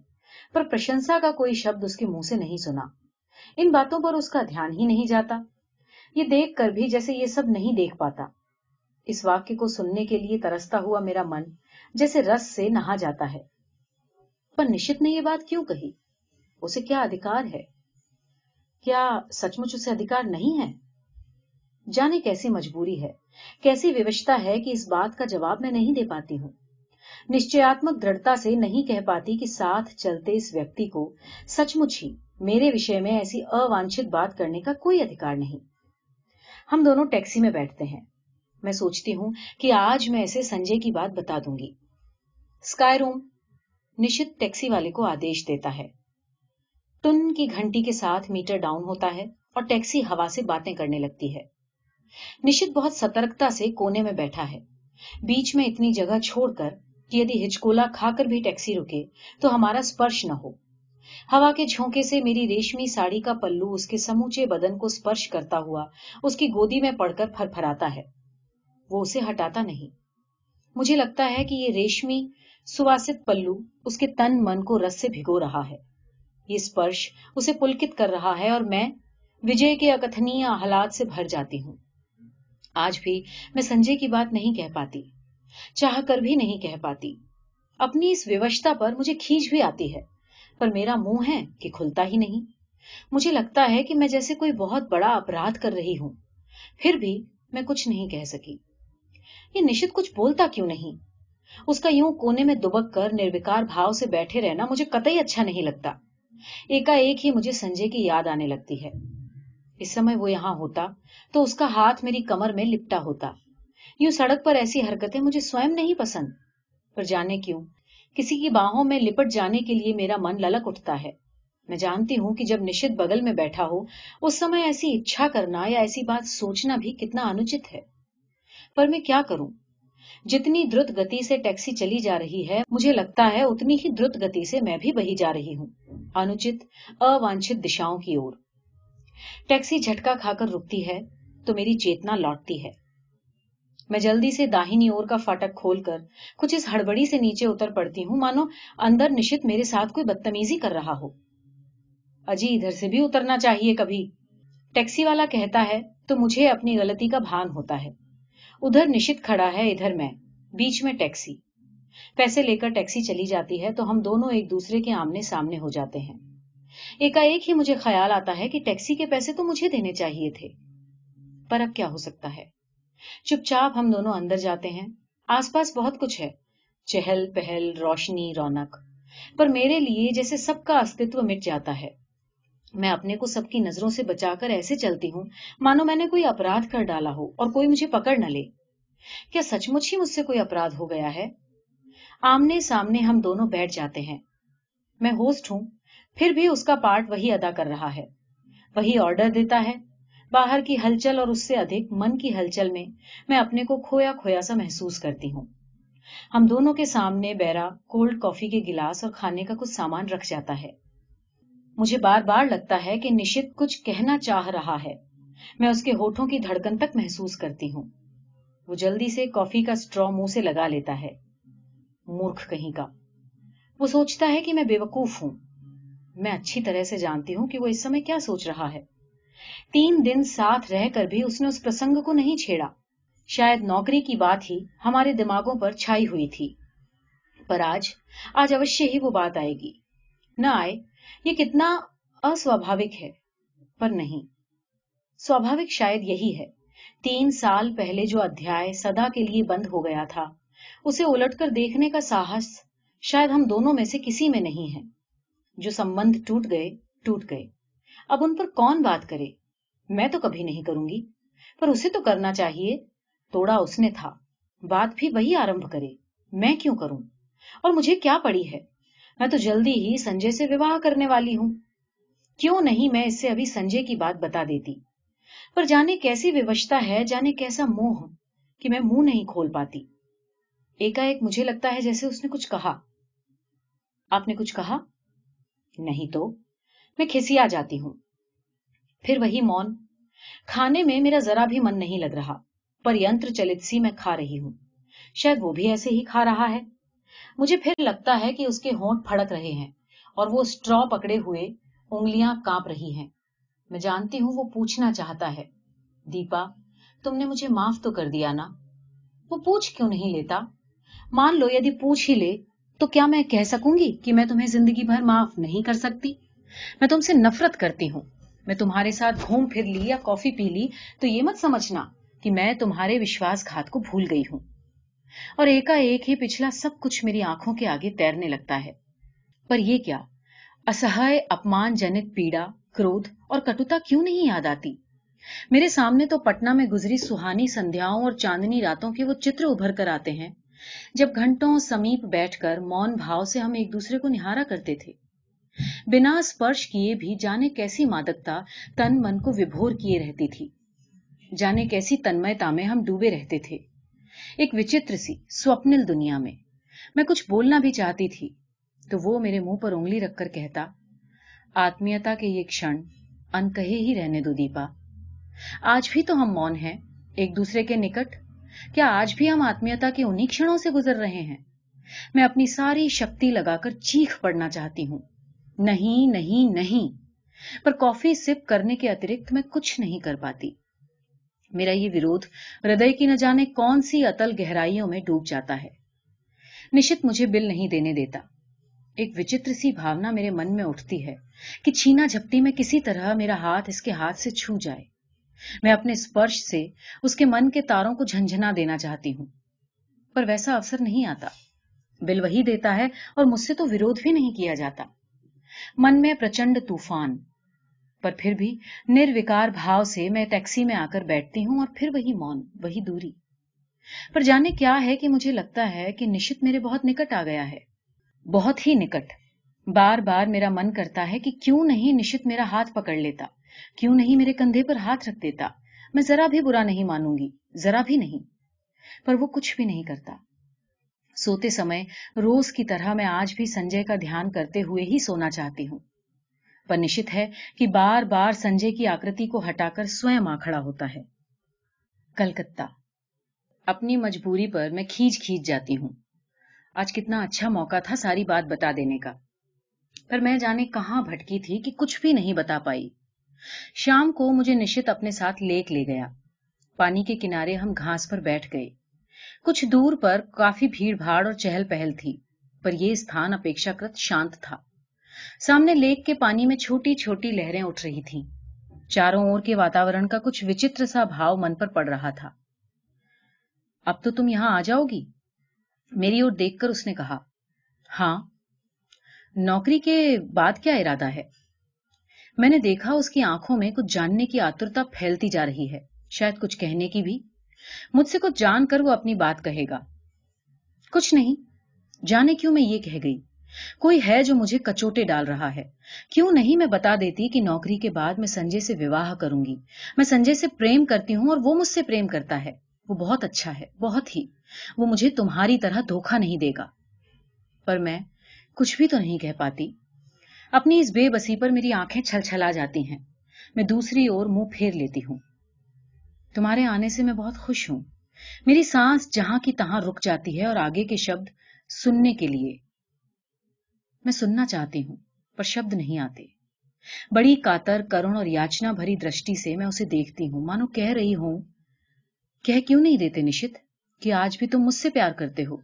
پر پرشنسا کا کوئی شبد اس کے منہ سے نہیں سنا۔ ان باتوں پر اس کا دھیان ہی نہیں جاتا۔ یہ دیکھ کر بھی جیسے یہ سب نہیں دیکھ پاتا۔ اس واقعے کو سننے کے لیے ترستا ہوا میرا من جیسے رس سے نہا جاتا ہے۔ پر نشت نے یہ بات کیوں کہی؟ اسے کیا ادھکار ہے؟ کیا سچ مچ اسے ادھکار نہیں ہے؟ جانے کیسی مجبوری ہے، کیسی ویوشتا ہے کہ اس بات کا جواب میں نہیں دے پاتی ہوں۔ نشچیاتمک دڑھتا سے نہیں کہہ پاتی کہ ساتھ چلتے اس ویکتی کو سچ مچ ہی میرے وشے میں ایسی اوانچت بات کرنے کا کوئی ادھکار نہیں۔ ہم دونوں ٹیکسی میں بیٹھتے ہیں۔ میں سوچتی ہوں کہ آج میں اسے سنجے کی بات بتا دوں گی۔ اسکائی روم نشت ٹیکسی والے کو آدیش دیتا ہے۔ ٹن کی گھنٹی کے ساتھ میٹر ڈاؤن ہوتا ہے اور ٹیکسی ہوا سے باتیں کرنے لگتی ہے۔ نشت بہت سترکتا سے کونے میں بیٹھا ہے۔ بیچ میں اتنی جگہ چھوڑ کر کہ یدی ہچکولا کھا کر بھی ٹیکسی رکے تو ہمارا سپرش نہ ہو۔ ہوا کے جھونکے سے میری ریشمی ساڑی کا پلو اس کے سموچے بدن کو سپرش کرتا ہوا اس کی گودی میں پڑ کر پھر پھراتا ہے۔ وہ اسے ہٹاتا نہیں۔ مجھے لگتا ہے کہ یہ ریشمی سواست پلو اس کے تن من کو رس سے بھگو رہا ہے۔ یہ اسپرش اسے پلکت کر رہا ہے اور میں وجے کے اکتھنی حالات سے بھر جاتی ہوں۔ آج بھی میں سنجے کی بات نہیں کہہ پاتی، چاہ کر بھی نہیں کہہ پاتی۔ اپنی اس ویوشتا پر مجھے کھینچ بھی آتی ہے۔ پر میرا منہ ہے کہ کھلتا ہی نہیں۔ مجھے لگتا ہے کہ میں جیسے کوئی بہت بڑا اپرادھ کر رہی ہوں۔ پھر بھی میں کچھ نہیں کہہ سکی۔ یہ نشت کچھ بولتا کیوں نہیں؟ اس کا یوں کونے میں دبک کر نربکار بھاؤ سے بیٹھے رہنا مجھے قطعی اچھا نہیں لگتا۔ ایک ایک ہی مجھے سنجے کی یاد آنے لگتی ہے۔ اس سمے وہ یہاں ہوتا تو اس کا ہاتھ میری کمر میں لپٹا ہوتا۔ یوں سڑک پر ایسی حرکتیں مجھے سوئم نہیں پسند۔ پر جانے کیوں؟ کسی کی باہوں میں لپٹ جانے کے لیے میرا من للک اٹھتا ہے۔ میں جانتی ہوں کہ جب نشت بغل میں بیٹھا ہو، اس سمے ایسی اچھا کرنا یا ایسی بات سوچنا بھی کتنا انوچت ہے۔ پر میں کیا کروں؟ جتنی درت گتی سے ٹیکسی چلی جا رہی ہے، مجھے لگتا ہے اتنی ہی درت گتی سے میں بھی بہی جا رہی ہوں۔ انوچت اوانچت دشاؤں کی اور۔ ٹیکسی جھٹکا کھا کر رکتی ہے تو میری چیتنا لوٹتی ہے۔ میں جلدی سے داہنی اور کا فاٹک کھول کر کچھ اس ہڑبڑی سے نیچے اتر پڑتی ہوں۔ مانو، اندر نشت میرے ساتھ کوئی بدتمیزی کر رہا ہو۔ اجی، ادھر سے بھی اترنا چاہیے کبھی۔ ٹیکسی والا کہتا ہے، تو مجھے اپنی غلطی کا بھان ہوتا ہے۔ ادھر نشت کھڑا ہے، ادھر میں۔ بیچ میں ٹیکسی۔ پیسے لے کر ٹیکسی چلی جاتی ہے، تو ہم دونوں ایک دوسرے کے آمنے سامنے ہو جاتے ہیں۔ ایک ایک ہی مجھے خیال آتا ہے کہ ٹیکسی کے پیسے تو مجھے دینے چاہیے تھے۔ پر اب کیا ہو سکتا ہے؟ چپ چاپ ہم دونوں اندر جاتے ہیں۔ آس پاس بہت کچھ ہے۔ چہل پہل، روشنی، رونق۔ پر میرے لیے جیسے سب کا استتو مٹ جاتا ہے۔ میں اپنے کو سب کی نظروں سے بچا کر ایسے چلتی ہوں، مانو میں نے کوئی اپرادھ کر ڈالا ہو اور کوئی مجھے پکڑ نہ لے۔ کیا سچ مچ ہی مجھ سے کوئی اپرادھ ہو گیا ہے؟ آمنے سامنے ہم دونوں بیٹھ جاتے ہیں۔ میں ہوسٹ ہوں، پھر بھی اس کا پارٹ وہی ادا کر رہا ہے۔ وہی آرڈر دیتا ہے۔ باہر کی ہلچل اور اس سے ادھک من کی ہلچل میں میں اپنے کو کھویا کھویا سا محسوس کرتی ہوں۔ ہم دونوں کے سامنے بیرا کولڈ کافی کے گلاس اور کھانے کا کچھ سامان رکھ جاتا ہے۔ مجھے بار بار لگتا ہے کہ نشت کچھ کہنا چاہ رہا ہے۔ میں اس کے ہوٹھوں کی دھڑکن تک محسوس کرتی ہوں۔ وہ جلدی سے کافی کا اسٹرا منہ سے لگا لیتا ہے۔ مورکھ کہیں کا۔ وہ سوچتا ہے کہ میں بے وقوف ہوں۔ میں اچھی طرح سے جانتی ہوں کہ وہ اس سمے کیا سوچ رہا ہے۔ تین دن ساتھ رہ کر بھی اس نے اس پرسنگ کو نہیں چھیڑا۔ شاید نوکری کی بات ہی ہمارے دماغوں پر چھائی ہوئی تھی۔ پر آج آج اوشی ہی وہ بات آئے گی۔ نہ آئے، یہ کتنا اسوابھاوک ہے۔ پر نہیں، سوابھاوک شاید یہی ہے۔ تین سال پہلے جو ادیا سدا کے لیے بند ہو گیا تھا، اسے الٹ کر دیکھنے کا ساہس شاید ہم دونوں میں سے کسی میں نہیں ہے۔ جو سمبند ٹوٹ گئے ٹوٹ گئے۔ اب ان پر کون بات کرے؟ میں تو کبھی نہیں کروں گی۔ پر اسے تو کرنا چاہیے۔ توڑا اس نے تھا۔ بات بھی وہی آرمب کرے۔ میں کیوں کروں؟ اور مجھے کیا پڑی ہے؟ میں تو جلدی ہی سنجے سے وواہ کرنے والی ہوں۔ کیوں نہیں میں اس سے ابھی سنجے کی بات بتا دیتی؟ پر جانے کیسی ووشتا ہے، جانے کیسا موہ کہ میں منہ نہیں کھول پاتی۔ ایک ایک مجھے لگتا ہے جیسے اس نے کچھ کہا۔ آپ نے کچھ کہا؟ نہیں تو؟ میں کھسی آ جاتی ہوں۔ پھر وہی مون، کھانے میں میرا ذرا بھی من نہیں لگ رہا، پر یتر چلت سی میں کھا رہی ہوں۔ شاید وہ بھی ایسے ہی کھا رہا ہے۔ مجھے پھر لگتا ہے کہ اس کے ہونٹ پھڑک رہے ہیں اور وہ اسٹرا پکڑے ہوئے انگلیاں کانپ رہی ہیں۔ میں جانتی ہوں وہ پوچھنا چاہتا ہے۔ دیپا، تم نے مجھے معاف تو کر دیا نا؟ وہ پوچھ کیوں نہیں لیتا؟ مان لو یدی پوچھ ہی لے، تو کیا میں کہہ سکوں گی کہ میں تمہیں زندگی بھر معاف نہیں کر سکتی؟ میں تم سے نفرت کرتی ہوں۔ میں تمہارے ساتھ گھوم پھر لی یا کافی پی لی، تو یہ مت سمجھنا کہ میں تمہارے وشواس گھات کو بھول گئی ہوں۔ اور ایکا ایک ہی پچھلا سب کچھ میری آنکھوں کے آگے تیرنے لگتا ہے۔ پر یہ کیا؟ اسہ اپمان جنک پیڑا کرودھ اور کٹوتا کیوں نہیں یاد آتی؟ میرے سامنے تو پٹنا میں گزری سہانی سندھیاؤں اور چاندنی راتوں کے وہ چتر ابھر کر آتے ہیں۔ جب گھنٹوں سمیپ بیٹھ کر مون بھاؤ سے ہم ایک دوسرے کو نہارا کرتے تھے بنا اسپرش کیے بھی جانے کیسی مادکتا تن من کو وبھور کیے رہتی تھی۔ جانے کیسی تنمئتا میں ہم ڈوبے رہتے تھے۔ ایک وچتر سی، سوپنل دنیا میں۔ میں کچھ بولنا بھی چاہتی تھی۔ تو وہ میرے منہ پر انگلی رکھ کر کہتا، آتمیتا کے یہ کھڑ ان کہے ہی رہنے دو دیپا۔ آج بھی تو ہم مون ہیں، ایک دوسرے کے نکٹ۔ کیا آج بھی ہم آتمیتا کے انہی کھڑوں سے گزر رہے ہیں؟ میں اپنی ساری شکتی لگا کر چیخ پڑنا چاہتی ہوں۔ نہیں نہیں نہیں۔ پر کافی سپ کرنے کے اترکت میں کچھ نہیں کر پاتی۔ میرا یہ ورودھ ہردے کی نہ جانے کون سی اتل گہرائیوں میں ڈوب جاتا ہے۔ نشت مجھے بل نہیں دینے دیتا۔ ایک وچتر سی بھاونا میرے من میں اٹھتی ہے کہ چھینا جھپٹی میں کسی طرح میرا ہاتھ اس کے ہاتھ سے چھو جائے۔ میں اپنے اسپرش سے اس کے من کے تاروں کو جھنجھنا دینا چاہتی ہوں۔ پر ویسا افسر نہیں آتا۔ بل وہی دیتا ہے اور مجھ سے تو ورودھ بھی نہیں کیا جاتا۔ من میں پرچنڈ طوفان۔ پر پھر بھی نروکار بھاؤ سے میں ٹیکسی میں آ کر بیٹھتی ہوں اور پھر وہی مون، وہی دوری۔ پر جانے کیا ہے کہ مجھے لگتا ہے کہ نشت میرے بہت نکٹ آ گیا ہے۔ بہت ہی نکٹ۔ بار بار میرا من کرتا ہے کہ کیوں نہیں نشت میرا ہاتھ پکڑ لیتا؟ کیوں نہیں میرے کندھے پر ہاتھ رکھ دیتا؟ میں ذرا بھی برا نہیں مانوں گی، ذرا بھی نہیں۔ پر وہ کچھ بھی نہیں کرتا۔ سوتے سمے روز کی طرح میں آج بھی سنجے کا دھیان کرتے ہوئے ہی سونا چاہتی ہوں۔ پر نشت ہے کہ بار بار سنجے کی آکرتی کو ہٹا کر سوئم آ کھڑا ہوتا ہے۔ کلکتہ۔ اپنی مجبوری پر میں کھینچ کھینچ جاتی ہوں۔ آج کتنا اچھا موقع تھا ساری بات بتا دینے کا۔ پر میں جانے کہاں بھٹکی تھی کہ کچھ بھی نہیں بتا پائی۔ شام کو مجھے نشت اپنے ساتھ لیک لے گیا۔ پانی کے کنارے ہم گھاس پر بیٹھ گئے۔ کچھ دور پر کافی بھیڑ بھاڑ اور چہل پہل تھی، پر یہ استھان اپیکشا کرت شانت تھا۔ سامنے لیک کے پانی میں چھوٹی چھوٹی لہریں اٹھ رہی تھیں۔ چاروں اور کے واتاورن کا کچھ وچتر سا بھاؤ من پر پڑ رہا تھا۔ اب تو تم یہاں آ جاؤ گی؟ میری اور دیکھ کر اس نے کہا ہاں۔ نوکری کے بعد کیا ارادہ ہے؟ میں نے دیکھا اس کی آنکھوں میں کچھ جاننے کی آترتا پھیلتی جا رہی ہے۔ شاید کچھ کہنے کی بھی۔ مجھ سے کچھ جان کر وہ اپنی بات کہے گا۔ کچھ نہیں، جانے کیوں میں یہ کہہ گئی؟ کوئی ہے جو مجھے کچوٹے ڈال رہا ہے؟ کیوں نہیں میں بتا دیتی کہ نوکری کے بعد میں سنجے سے وواہ کروں گی؟ میں سنجے سے پریم کرتی ہوں اور وہ مجھ سے پریم کرتا ہے۔ وہ بہت اچھا ہے، بہت ہی۔ وہ مجھے تمہاری طرح دھوکا نہیں دے گا۔ پر میں کچھ بھی تو نہیں کہہ پاتی۔ اپنی اس بے بسی پر میری آنکھیں چھل چھلا جاتی ہیں۔ میں دوسری اور منہ پھیر لیتی ہوں۔ تمہارے آنے سے میں بہت خوش ہوں۔ میری سانس جہاں کی تہاں رک جاتی ہے اور آگے کے شبد سننے کے لیے۔ میں سننا چاہتی ہوں، پر شبد نہیں آتے۔ بڑی کاتر، کرن اور یاچنا بھری درشٹی سے میں اسے دیکھتی ہوں۔ مانو، کہہ رہی ہوں، کہہ کیوں نہیں دیتے نشت کہ آج بھی تم مجھ سے پیار کرتے ہو؟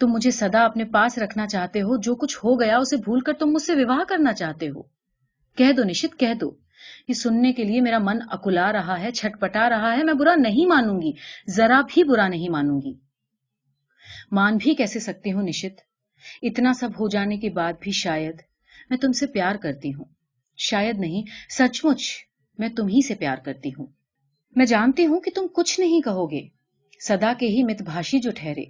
تم مجھے سدا اپنے پاس رکھنا چاہتے ہو، جو کچھ ہو گیا اسے بھول کر تم مجھ سے وواہ کرنا چاہتے ہو۔ کہہ دو نشت، کہہ دو۔ یہ سننے کے لیے میرا من اکلا رہا ہے چھٹ پٹا رہا ہے، میں برا نہیں مانوں گی، ذرا بھی برا نہیں مانوں گی۔ مان بھی کیسے سکتی ہوں نشت؟ اتنا سب ہو جانے کے بعد بھی شاید میں تم سے پیار کرتی ہوں۔ شاید نہیں سچ مچ میں تم ہی سے پیار کرتی ہوں۔ میں جانتی ہوں کہ تم کچھ نہیں کہو گے۔ سدا کے ہی مت بھاشی جو ٹھہرے۔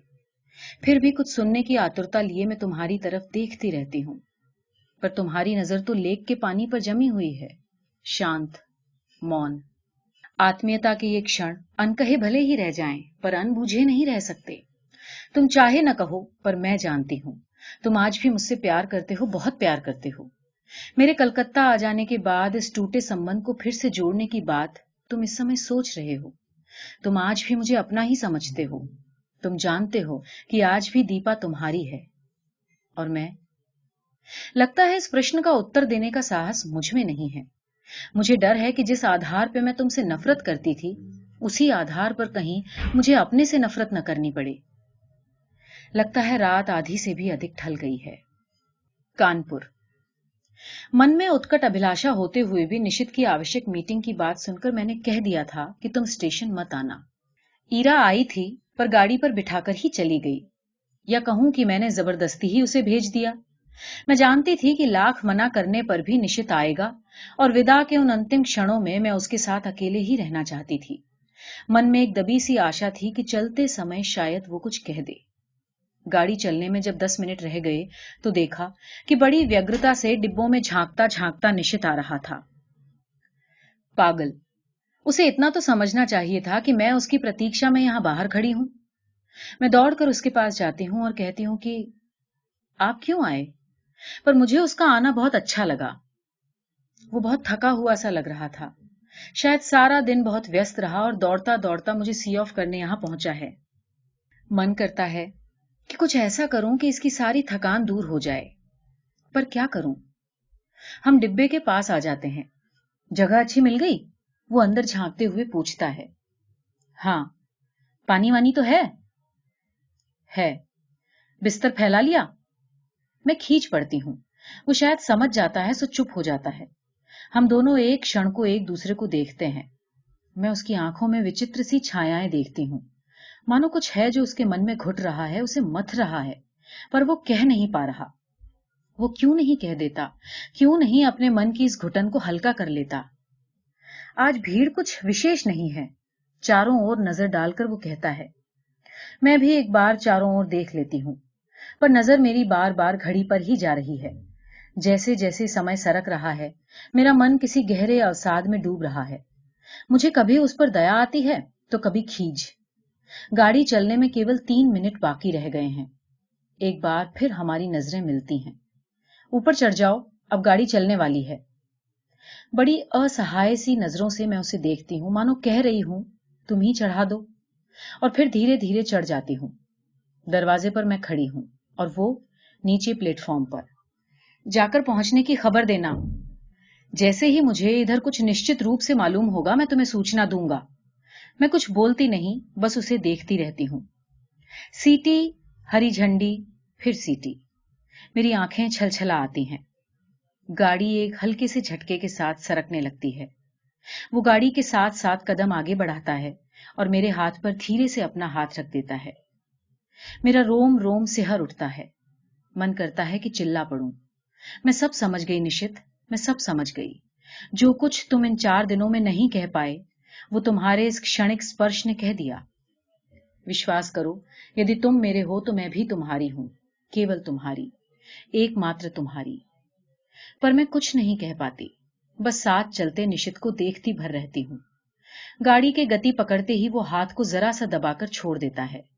پھر بھی کچھ سننے کی آترتا لیے میں تمہاری طرف دیکھتی رہتی ہوں۔ پر تمہاری نظر تو لیک کے پانی پر جمی ہوئی ہے۔ شانت، مون۔ آتمیتا کے یہ کھڑ ان کہے بھلے ہی رہ جائیں، پر ان بوجھے نہیں رہ سکتے۔ تم چاہے نہ کہو، پر میں جانتی ہوں۔ تم آج بھی مجھ سے پیار کرتے ہو، بہت پیار کرتے ہو۔ میرے کلکتہ آ جانے کے بعد اس ٹوٹے سمبند کو پھر سے جوڑنے کی بات تم اس سمے سوچ رہے ہو۔ تم آج بھی مجھے اپنا ہی سمجھتے ہو۔ تم جانتے ہو کہ آج بھی دیپا تمہاری ہے۔ اور میں؟ لگتا ہے اس پرشن کا اتر دینے کا ساہس مجھ میں نہیں ہے۔ مجھے ڈر ہے کہ جس آدھار پہ میں تم سے نفرت کرتی تھی، اسی آدھار پر کہیں مجھے اپنے سے نفرت نہ کرنی پڑے لگتا ہے رات آدھی سے بھی ادھک ٹھل گئی ہے۔ کانپور۔ من میں اتکٹ ابھلاشا ہوتے ہوئے بھی نشت کی آوشک میٹنگ کی بات سن کر میں نے کہہ دیا تھا کہ تم اسٹیشن مت آنا۔ ایرا آئی تھی، پر گاڑی پر بٹھا کر ہی چلی گئی۔ یا کہوں کہ میں نے زبردستی ہی اسے بھیج دیا۔ میں جانتی تھی کہ لاکھ منع کرنے پر بھی نشت آئے گا، اور ودا کے ان انتم کھڑوں میں میں اس کے ساتھ اکیلے ہی رہنا چاہتی تھی۔ من میں ایک دبی سی آشا تھی کہ چلتے سمے شاید وہ کچھ کہہ دے۔ گاڑی چلنے میں جب دس منٹ رہ گئے تو دیکھا کہ بڑی ویگرتا سے ڈبوں میں جھانکتا جھانکتا نشت آ رہا تھا۔ پاگل، اسے اتنا تو سمجھنا چاہیے تھا کہ میں اس کی پرتیشا میں یہاں باہر کھڑی ہوں۔ میں دوڑ کر اس کے پاس جاتی ہوں اور کہتی ہوں کہ آپ کیوں آئے؟ پر مجھے اس کا آنا بہت اچھا لگا۔ وہ بہت تھکا ہوا سا لگ رہا تھا۔ شاید سارا دن بہت ویست رہا اور دوڑتا دوڑتا مجھے سی آف کرنے یہاں پہنچا ہے۔ من کرتا ہے کہ کچھ ایسا کروں کہ اس کی ساری تھکان دور ہو جائے۔ پر کیا کروں؟ ہم ڈبے کے پاس آ جاتے ہیں۔ جگہ اچھی مل گئی؟ وہ اندر جھانکتے ہوئے پوچھتا ہے۔ ہاں۔ پانی وانی تو ہے؟ ہے۔ بستر پھیلا لیا؟ میں کھینچ پڑتی ہوں۔ وہ شاید سمجھ جاتا ہے، سو چپ ہو جاتا ہے۔ ہم دونوں ایک شن کو ایک دوسرے کو دیکھتے ہیں۔ میں اس کی آنکھوں میں وچتر سی چھایا دیکھتی ہوں۔ مانو کچھ ہے جو اس کے من میں گھٹ رہا ہے، اسے مت رہا ہے۔ پر وہ کہہ نہیں پا رہا۔ وہ کیوں نہیں کہہ دیتا؟ کیوں نہیں اپنے من کی اس گھٹن کو ہلکا کر لیتا؟ آج بھیڑ کچھ وشیش نہیں ہے۔ چاروں اور نظر ڈال کر وہ کہتا ہے۔ میں بھی ایک بار چاروں اور دیکھ لیتی ہوں۔ پر نظر میری بار بار گھڑی پر ہی جا رہی ہے۔ جیسے جیسے سمے سرک رہا ہے، میرا من کسی گہرے اوساد میں ڈوب رہا ہے۔ مجھے کبھی اس پر دیا آتی ہے تو کبھی کھینچ۔ گاڑی چلنے میں کیول تین منٹ باقی رہ گئے ہیں۔ ایک بار پھر ہماری نظریں ملتی ہیں۔ اوپر چڑھ جاؤ، اب گاڑی چلنے والی ہے۔ بڑی اسہائے سی نظروں سے میں اسے دیکھتی ہوں۔ مانو، کہہ رہی ہوں، تم ہی چڑھا دو۔ اور پھر دھیرے دھیرے چڑھ جاتی ہوں۔ دروازے پر میں کھڑی ہوں۔ اور وہ نیچے پلیٹ فارم پر۔ جا کر پہنچنے کی خبر دینا۔ جیسے ہی مجھے ادھر کچھ نشچت روپ سے معلوم ہوگا، میں تمہیں سوچنا دوں گا۔ میں کچھ بولتی نہیں، بس اسے دیکھتی رہتی ہوں۔ سیٹی، ہری جھنڈی، پھر سیٹی۔ میری آنکھیں چھل چھلا آتی ہیں۔ گاڑی ایک ہلکے سے جھٹکے کے ساتھ سرکنے لگتی ہے۔ وہ گاڑی کے ساتھ ساتھ قدم آگے بڑھاتا ہے اور میرے ہاتھ پر دھیرے سے اپنا ہاتھ رکھ دیتا ہے۔ میرا روم روم سہر اٹھتا ہے۔ من کرتا ہے کہ چلا پڑوں۔ میں سب سمجھ گئی نشت، میں سب سمجھ گئی۔ جو کچھ تم ان چار دنوں میں نہیں کہہ پائے، وہ تمہارے اس کشنک سپرش نے کہہ دیا۔ وشواس کرو، یدی تم میرے ہو تو میں بھی تمہاری ہوں، کیول تمہاری، ایک ماتر تمہاری۔ پر میں کچھ نہیں کہہ پاتی، بس ساتھ چلتے نشت کو دیکھتی بھر رہتی ہوں۔ گاڑی کے گتی پکڑتے ہی وہ ہاتھ کو ذرا سا دبا کر چھوڑ دیتا ہے۔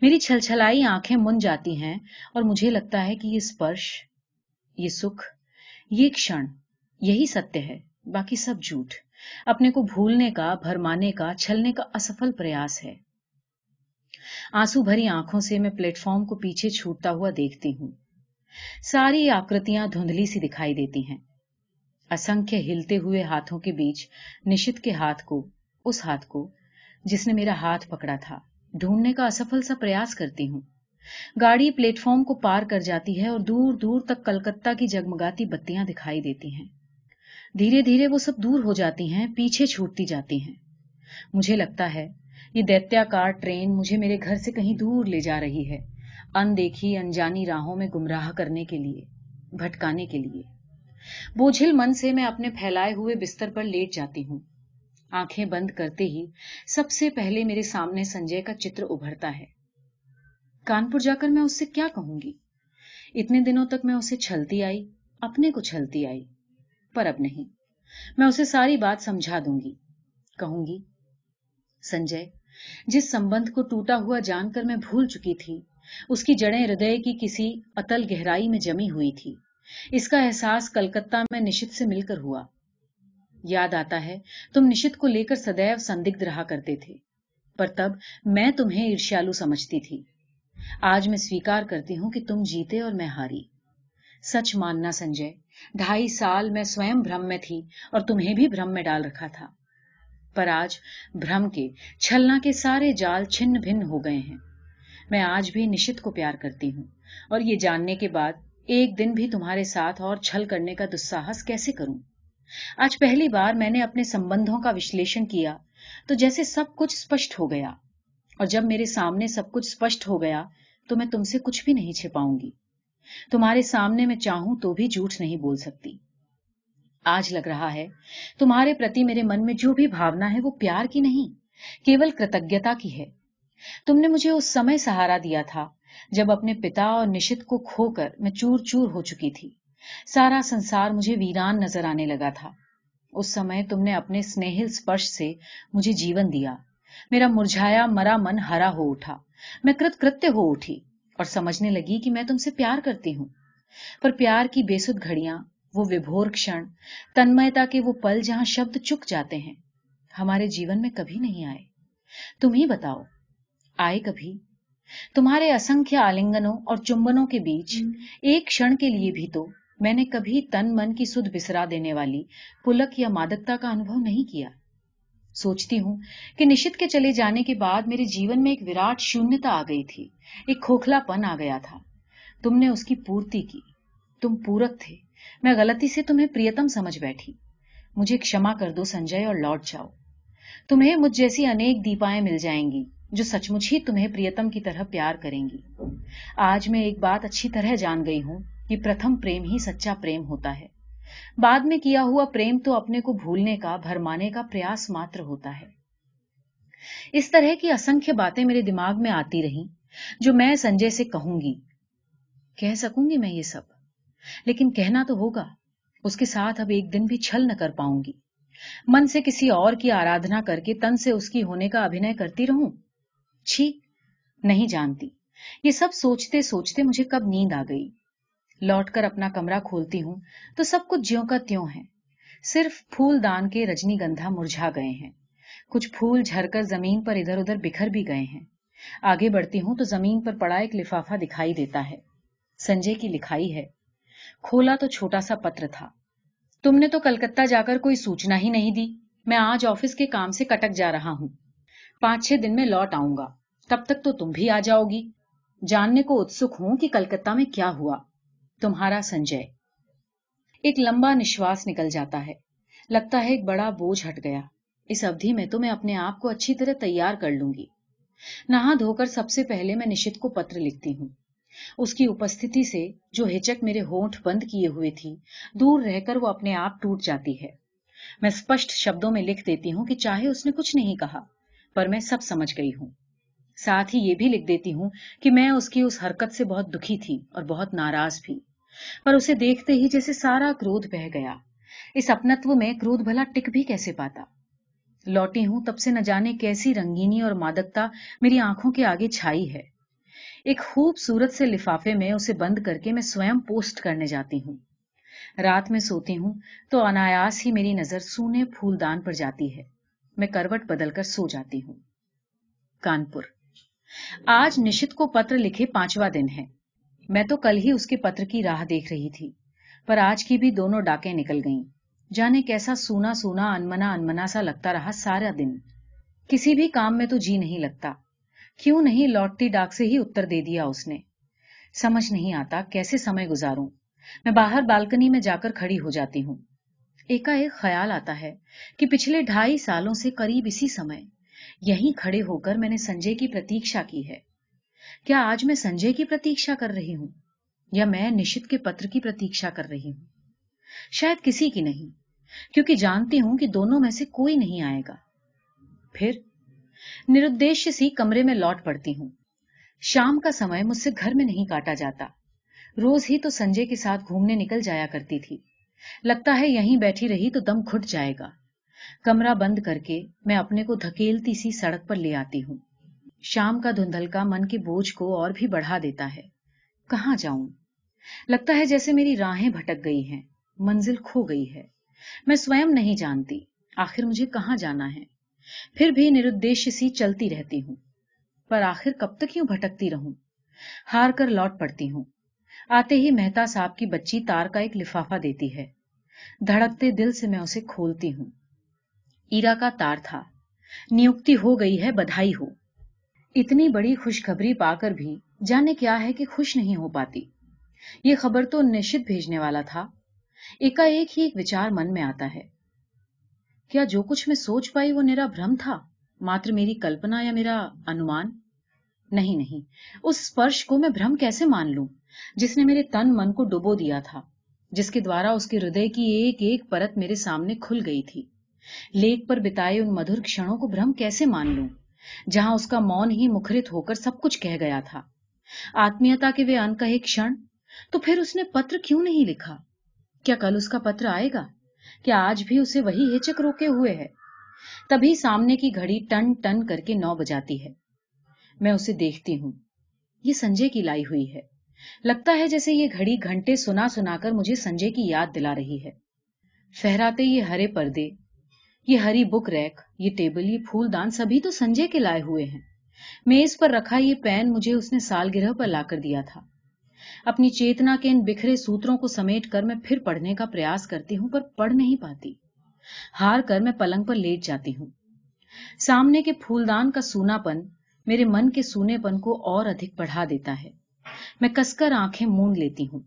میری چھل چھلائی آنکھیں من جاتی ہیں اور مجھے لگتا ہے کہ یہ اسپرش یہ سکھ، یہ کشن، یہی ستیہ ہے، باقی سب جھوٹ۔ اپنے کو بھولنے کا، بھرمانے کا، چھلنے کا اسفل پریاس ہے۔ آنسو بھری آنکھوں سے میں پلیٹ فارم کو پیچھے چھوٹتا ہوا دیکھتی ہوں۔ ساری آکرتیاں دھندلی سی دکھائی دیتی ہیں۔ اسنکھ ہلتے ہوئے ہاتھوں کے بیچ، نشت کے ہاتھ کو، اس ہاتھ کو، جس نے میرا ہاتھ پکڑا تھا۔ ڈھونڈنے کا اسفل سا پریاس کرتی ہوں۔ گاڑی پلیٹ فارم کو پار کر جاتی ہے اور دور دور تک کلکتہ کی جگمگاتی بتیاں دکھائی دیتی ہیں۔ دھیرے دھیرے وہ سب دور ہو جاتی ہیں، پیچھے چھوٹتی جاتی ہیں۔ مجھے لگتا ہے، یہ دیتیا کار ٹرین مجھے میرے گھر سے کہیں دور لے جا رہی ہے، اندیکھی انجانی راہوں میں گمراہ کرنے کے لیے، بھٹکانے کے لیے۔ بوجھل من سے میں اپنے پھیلائے ہوئے بستر پر لیٹ جاتی ہوں۔ آنکھیں بند کرتے ہی سب سے پہلے میرے سامنے سنجے کا چتر ابھرتا ہے۔ کانپور جا کر میں اس سے کیا کہوں گی؟ اتنے دنوں تک میں اسے چھلتی آئی، اپنے کو چھلتی آئی، پر اب نہیں۔ میں اسے ساری بات سمجھا دوں گی۔ کہوں گی، سنجے، جس سمبند کو ٹوٹا ہوا جان کر میں بھول چکی تھی، اس کی جڑیں ہردے کی کسی اتل گہرائی میں جمی ہوئی تھی۔ اس کا احساس کلکتہ میں نشت سے مل کر ہوا۔ یاد آتا ہے، تم نشت کو لے کر سدیو سندگھ رہا کرتے تھے۔ پر تب میں تمہیں ارشیالو سمجھتی تھی۔ آج میں سویکار کرتی ہوں کہ تم جیتے اور میں ہاری۔ سچ ماننا سنجے، ڈھائی سال میں سوئم بھرم میں تھی اور تمہیں بھی بھرم میں ڈال رکھا تھا۔ پر آج بھرم کے چھلنا کے سارے جال چھن بھن ہو گئے ہیں۔ میں آج بھی نشت کو پیار کرتی ہوں۔ اور یہ جاننے کے بعد، ایک دن بھی تمہارے ساتھ اور چھل کرنے کا دساہس کیسے کروں؟ آج پہلی بار میں نے اپنے سمبندوں کا وشلیشن کیا تو جیسے سب کچھ اسپشٹ ہو گیا اور جب میرے سامنے سب کچھ اسپشٹ ہو گیا تو میں تم سے کچھ بھی نہیں چھپاؤں گی۔ تمہارے سامنے میں چاہوں تو بھی جھوٹ نہیں بول سکتی۔ آج لگ رہا ہے تمہارے پرتی میرے من میں جو بھی بھاونا ہے وہ پیار کی نہیں، کیول کرتجتا کی ہے۔ تم نے مجھے اس سمے سہارا دیا تھا جب اپنے پتا اور نشت کو کھو کر میں چور چور ہو چکی تھی۔ سارا سنسار مجھے ویران نظر آنے لگا تھا۔ اس سمے تم نے اپنے سنیہل سپرش سے مجھے جیون دیا۔ میرا مرجھایا مرا من ہرا ہو اٹھا۔ میں کرت کرتیہ ہو اٹھی اور سمجھنے لگی کہ میں تم سے پیار کرتی ہوں۔ پر پیار کی بے سد گھڑیاں وہ وبھور کھڑ تنمتا کے وہ پل جہاں شبد چک جاتے ہیں ہمارے جیون میں کبھی نہیں آئے۔ تم ہی بتاؤ آئے کبھی؟ تمہارے اسنکھ آلنگنوں اور چمبنوں کے بیچ ایک کھڑ کے لیے بھی تو میں نے کبھی تن من کی سدھ بسرا دینے والی، پلک یا مادکتا کا انبھو نہیں کیا۔ سوچتی ہوں کہ نشت کے چلے جانے کے بعد میرے جیون میں ایک وراٹ شونیتا آ گئی تھی، ایک کھوکھلا پن آ گیا تھا۔ تم نے اس کی پورتی کی۔ تم پورک تھے۔ میں غلطی سے تمہیں پریتم سمجھ بیٹھی۔ مجھے کشما کر دو سنجے اور لوٹ جاؤ۔ تمہیں مجھ جیسی انیک دیپائیں مل جائیں گی، جو سچ مچ ہی تمہیں پریتم کی طرح پیار کریں گی۔ آج میں ایک بات اچھی طرح جان گئی ہوں۔ کہ پرتھم پریم ہی سچا پریم ہوتا ہے۔ بعد میں کیا ہوا پریم تو اپنے کو بھولنے کا، بھرمانے کا پریاس ماتر ہوتا ہے۔ اس طرح کی اسنکھ باتیں میرے دماغ میں آتی رہی جو میں سنجے سے کہوں گی۔ کہہ سکوں گی میں یہ سب، لیکن کہنا تو ہوگا۔ اس کے ساتھ اب ایک دن بھی چھل نہ کر پاؤں گی۔ من سے کسی اور کی آرادنا کر کے تن سے اس کی ہونے کا ابھنے کرتی رہوں؟ چھی، نہیں جانتی۔ یہ سب سوچتے سوچتے مجھے کب نیند آ گئی۔ لوٹ کر اپنا کمرہ کھولتی ہوں تو سب کچھ جیوں کا تیوں ہے۔ صرف پھول دان کے رجنی گندھا مرجھا گئے ہیں۔ کچھ پھول جھر کر زمین پر ادھر ادھر بکھر بھی گئے ہیں۔ آگے بڑھتی ہوں تو زمین پر پڑا ایک لفافہ دکھائی دیتا ہے۔ سنجے کی لکھائی ہے۔ کھولا تو چھوٹا سا پتر تھا۔ تم نے تو کلکتہ جا کر کوئی سوچنا ہی نہیں دی۔ میں آج آفس کے کام سے کٹک جا رہا ہوں۔ پانچ چھ دن میں لوٹ آؤں گا۔ تب تک تو تم بھی آ جاؤ گی۔ جاننے کو اتسک ہوں کہ کلکتہ میں کیا ہوا۔ تمہارا سنجے۔ ایک لمبا نشواس نکل جاتا ہے۔ لگتا ہے ایک بڑا بوجھ ہٹ گیا۔ اس ابھی میں تو میں اپنے آپ کو اچھی طرح تیار کر لوں گی۔ نہا دھو کر سب سے پہلے میں نشت کو پتر لکھتی ہوں۔ اس کی اپستھتی سے جو ہچک میرے ہونٹ بند کیے ہوئے تھی، دور رہ کر وہ اپنے آپ ٹوٹ جاتی ہے۔ میں اسپشٹ شبدوں میں لکھ دیتی ہوں کہ چاہے اس نے کچھ نہیں کہا، پر میں سب سمجھ گئی ہوں۔ ساتھ ہی یہ بھی لکھ دیتی ہوں کہ میں اس کی اس حرکت سے بہت دکھی تھی اور بہت ناراض بھی۔ پر اسے دیکھتے ہی جیسے سارا کرودھ بہ گیا۔ اس اپنتو میں کرودھ بھلا ٹک بھی کیسے پاتا؟ لوٹی ہوں تب سے نہ جانے کیسی رنگینی اور مادکتا میری آنکھوں کے آگے چھائی ہے۔ ایک خوبصورت سے لفافے میں اسے بند کر کے میں سوئم پوسٹ کرنے جاتی ہوں۔ رات میں سوتی ہوں تو انایاس ہی میری نظر سونے پھول دان پر جاتی ہے۔ میں کروٹ بدل کر سو جاتی ہوں۔ کانپور۔ آج نشت کو پتر لکھے پانچواں دن ہے۔ میں تو کل ہی اس کے پتر کی راہ دیکھ رہی تھی، پر آج کی بھی دونوں ڈاکیں نکل گئیں۔ جانے کیسا سونا سونا انمنا انمنا سا لگتا رہا سارا دن۔ کسی بھی کام میں تو جی نہیں لگتا۔ کیوں نہیں لوٹتی ڈاک سے ہی اتر دے دیا اس نے؟ سمجھ نہیں آتا کیسے سمے گزاروں۔ میں باہر بالکنی میں جا کر کھڑی ہو جاتی ہوں۔ ایک خیال آتا ہے کہ پچھلے ڈھائی سالوں سے قریب اسی سمے یہیں کھڑے ہو کر میں نے سنجے کی پرتیشا کی ہے۔ کیا آج میں سنجے کی پرتیشا کر رہی ہوں یا میں نشت کے پتر کی پرتیشا کر رہی ہوں؟ شاید کسی کی نہیں، کیونکہ جانتی ہوں کہ دونوں میں سے کوئی نہیں آئے گا۔ پھر نردیش سی کمرے میں لوٹ پڑتی ہوں۔ شام کا سمے مجھ سے گھر میں نہیں کاٹا جاتا۔ روز ہی تو سنجے کے ساتھ گھومنے نکل جایا کرتی تھی۔ لگتا ہے یہیں بیٹھی رہی تو دم کھٹ جائے گا۔ کمرہ بند کر کے میں اپنے کو دھکیلتی سی سڑک پر لے آتی ہوں۔ شام کا دھندل کا من کے بوجھ کو اور بھی بڑھا دیتا ہے۔ کہاں جاؤں؟ لگتا ہے جیسے میری راہیں بھٹک گئی ہیں، منزل کھو گئی ہے۔ میں سوئم نہیں جانتی، آخر مجھے کہاں جانا ہے؟ پھر بھی نردیش سی چلتی رہتی ہوں۔ پر آخر کب تک یوں بھٹکتی رہوں؟ ہار کر لوٹ پڑتی ہوں۔ آتے ہی مہتا صاحب کی بچی تار کا ایک لفافہ دیتی ہے۔ دھڑکتے دل سے میں اسے کھولتی ہوں۔ ایرا کا تار تھا۔ نیوکتی ہو گئی ہے، بدھائی ہو۔ اتنی بڑی خوشخبری پا کر بھی جانے کیا ہے کہ خوش نہیں ہو پاتی۔ یہ خبر تو نشت بھیجنے والا تھا۔ ایک ایک ہی ایک وچار من میں آتا ہے۔ کیا جو کچھ میں سوچ پائی وہ میرا بھرم تھا؟ ماتر میری کلپنا یا میرا انمان؟ نہیں نہیں۔ اس اسپرش کو میں بھرم کیسے مان لوں؟ جس نے میرے تن من کو ڈبو دیا تھا، جس کے دوارا اس کے ہردے کی ایک ایک پرت میرے سامنے کھل گئی تھی۔ لیک پر بتائے ان مدھر کھڑوں کو بھرم کیسے مان لوں؟ جہاں اس کا مون ہی مکھرت ہو کر سب کچھ کہہ گیا تھا۔ آتمیتا کے وہ ان کا ایک کھڑ تو پھر اس نے پتر کیوں نہیں لکھا؟ کیا کل اس کا پتر آئے گا؟ کیا آج بھی اسے وہی ہچک روکے ہوئے ہے؟ تبھی سامنے کی گھڑی ٹن ٹن کر کے نو بجاتی ہے۔ میں اسے دیکھتی ہوں۔ یہ سنجے کی لائی ہوئی ہے۔ لگتا ہے جیسے یہ گھڑی گھنٹے سنا سنا کر مجھے سنجے کی یاد دلا رہی ہے۔ فہراتے یہ ہرے پردے یہ ہری بک ریک، یہ ٹیبل، یہ پھول دان سبھی تو سنجے کے لائے ہوئے ہیں۔ میز پر رکھا یہ پین مجھے اس نے سال گرہ پر لا کر دیا تھا۔ اپنی چیتنا کے ان بکھرے سوتروں کو سمیٹ کر میں پھر پڑھنے کا پریاس کرتی ہوں، پر پڑھ نہیں پاتی۔ ہار کر میں پلنگ پر لیٹ جاتی ہوں۔ سامنے کے پھولدان کا سونا پن میرے من کے سونے پن کو اور ادھک بڑھا دیتا ہے۔ میں کس کر آنکھیں مونڈ لیتی ہوں۔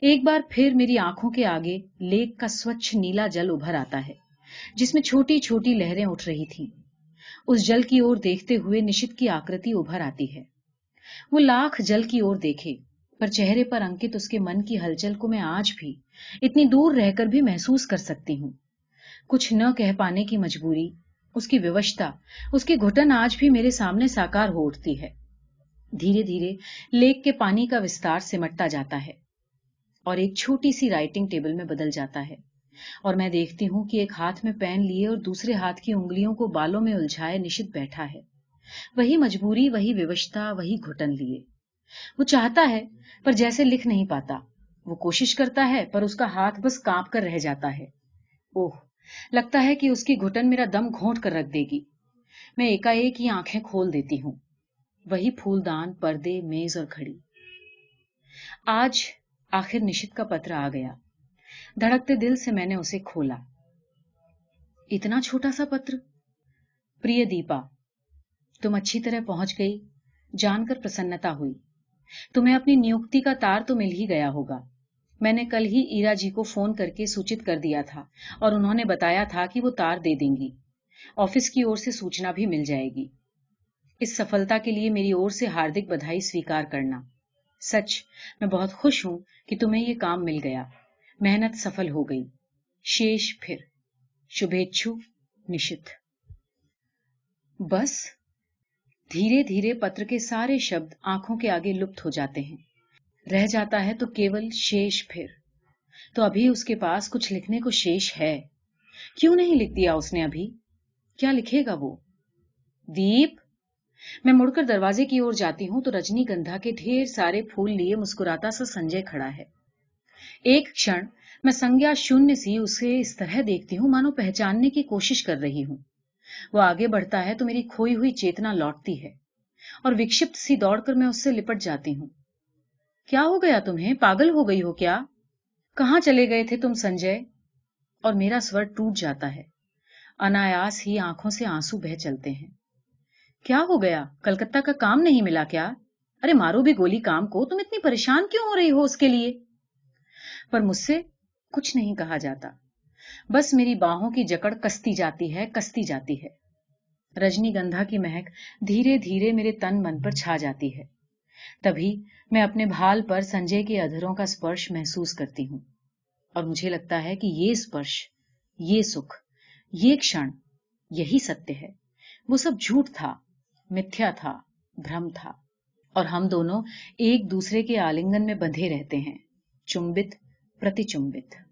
ایک بار پھر میری آنکھوں کے آگے لیک کا سوچھ نیلا جل ابھر آتا ہے۔ جس میں چھوٹی چھوٹی لہریں اٹھ رہی تھیں۔ اس جل کی اور دیکھتے ہوئے نشت کی آکرتی ابھر آتی ہے۔ وہ لاکھ جل کی اور دیکھے، پر چہرے پر انکت اس کے من کی ہلچل کو میں آج بھی اتنی دور رہ کر بھی محسوس کر سکتی ہوں۔ کچھ نہ کہہ پانے کی مجبوری، اس کی ویوشتا اس کی گھٹن آج بھی میرے سامنے ساکار ہو اٹھتی ہے۔ دھیرے دھیرے لیک کے پانی کا وستار سمٹتا جاتا ہے اور ایک چھوٹی سی رائٹنگ ٹیبل میں بدل جاتا ہے۔ اور میں دیکھتی ہوں کہ ایک ہاتھ میں پین لیے اور دوسرے ہاتھ کی انگلیوں کو بالوں میں الجھائے نشت بیٹھا ہے۔ وہی مجبوری، وہی ویوشتا وہی گھٹن لیے۔ وہ چاہتا ہے، پر جیسے لکھ نہیں پاتا۔ وہ کوشش کرتا ہے، پر اس کا ہاتھ بس کانپ کر رہ جاتا ہے۔ اوہ، لگتا ہے کہ اس کی گھٹن میرا دم گھونٹ کر رکھ دے گی۔ میں ایک ہی آنکھیں کھول دیتی ہوں۔ وہی پھول دان پردے، میز اور کھڑی آج آخر نشت کا پتر آ گیا۔ دھڑکتے دل سے میں نے اسے کھولا۔ اتنا چھوٹا سا پتر۔ پری دیپا، تم اچھی طرح پہنچ گئی، جان کر پرسنتا ہوئی۔ تمہیں اپنی نیوکتی کا تار تو مل ہی گیا ہوگا۔ میں نے کل ہی ایرا جی کو فون کر کے سوچت کر دیا تھا اور انہوں نے بتایا تھا کہ وہ تار دے دیں گی۔ آفس کی اور سے سوچنا بھی مل جائے گی۔ اس سفلتا کے لیے میری اور سے ہاردک بدھائی سویکار کرنا۔ سچ، میں بہت خوش ہوں کہ تمہیں یہ کام مل گیا۔ محنت سفل ہو گئی۔ شیش پھر۔ شبھیچھو نشت۔ بس۔ دھیرے دھیرے پتر کے سارے شبد آنکھوں کے آگے لپت ہو جاتے ہیں۔ رہ جاتا ہے تو کیول شیش پھر۔ تو ابھی اس کے پاس کچھ لکھنے کو شیش ہے۔ کیوں نہیں لکھ دیا اس نے ابھی؟ کیا لکھے گا وہ؟ دیپ۔ میں مڑ کر دروازے کی اور جاتی ہوں تو رجنی گندھا کے ڈھیر سارے پھول لیے مسکراتا سا سنجے کھڑا ہے۔ ایک کھڑ میں سنگیا شونیہ سی اسے اس طرح دیکھتی ہوں، مانو پہچاننے کی کوشش کر رہی ہوں۔ وہ آگے بڑھتا ہے تو میری کھوئی ہوئی چیتنا لوٹتی ہے اور وکشپت سی دوڑ کر میں اس سے لپٹ جاتی ہوں۔ کیا ہو گیا تمہیں؟ پاگل ہو گئی ہو کیا؟ کہاں چلے گئے تھے تم سنجے؟ اور میرا سور ٹوٹ جاتا ہے۔ انایاس ہی آنکھوں سے آنسو بہ چلتے ہیں۔ کیا ہو گیا؟ کلکتہ کا کام نہیں ملا کیا؟ ارے مارو بھی گولی کام کو، تم اتنی پریشان کیوں ہو رہی ہو اس کے لیے؟ پر مجھ سے کچھ نہیں کہا جاتا۔ بس میری باہوں کی جکڑ کستی جاتی ہے، کستی جاتی ہے۔ رجنی گندھا کی مہک دھیرے دھیرے میرے تن من پر چھا جاتی ہے۔ تبھی میں اپنے بھال پر سنجے کے ادھروں کا سپرش محسوس کرتی ہوں۔ اور مجھے لگتا ہے کہ یہ اسپرش یہ سکھ، یہ کشن، یہی ستیہ ہے۔ وہ سب جھوٹ تھا، متھیا تھا، بھرم تھا۔ اور ہم دونوں ایک دوسرے کے آلنگن میں بندھے رہتے ہیں، چمبت پرچت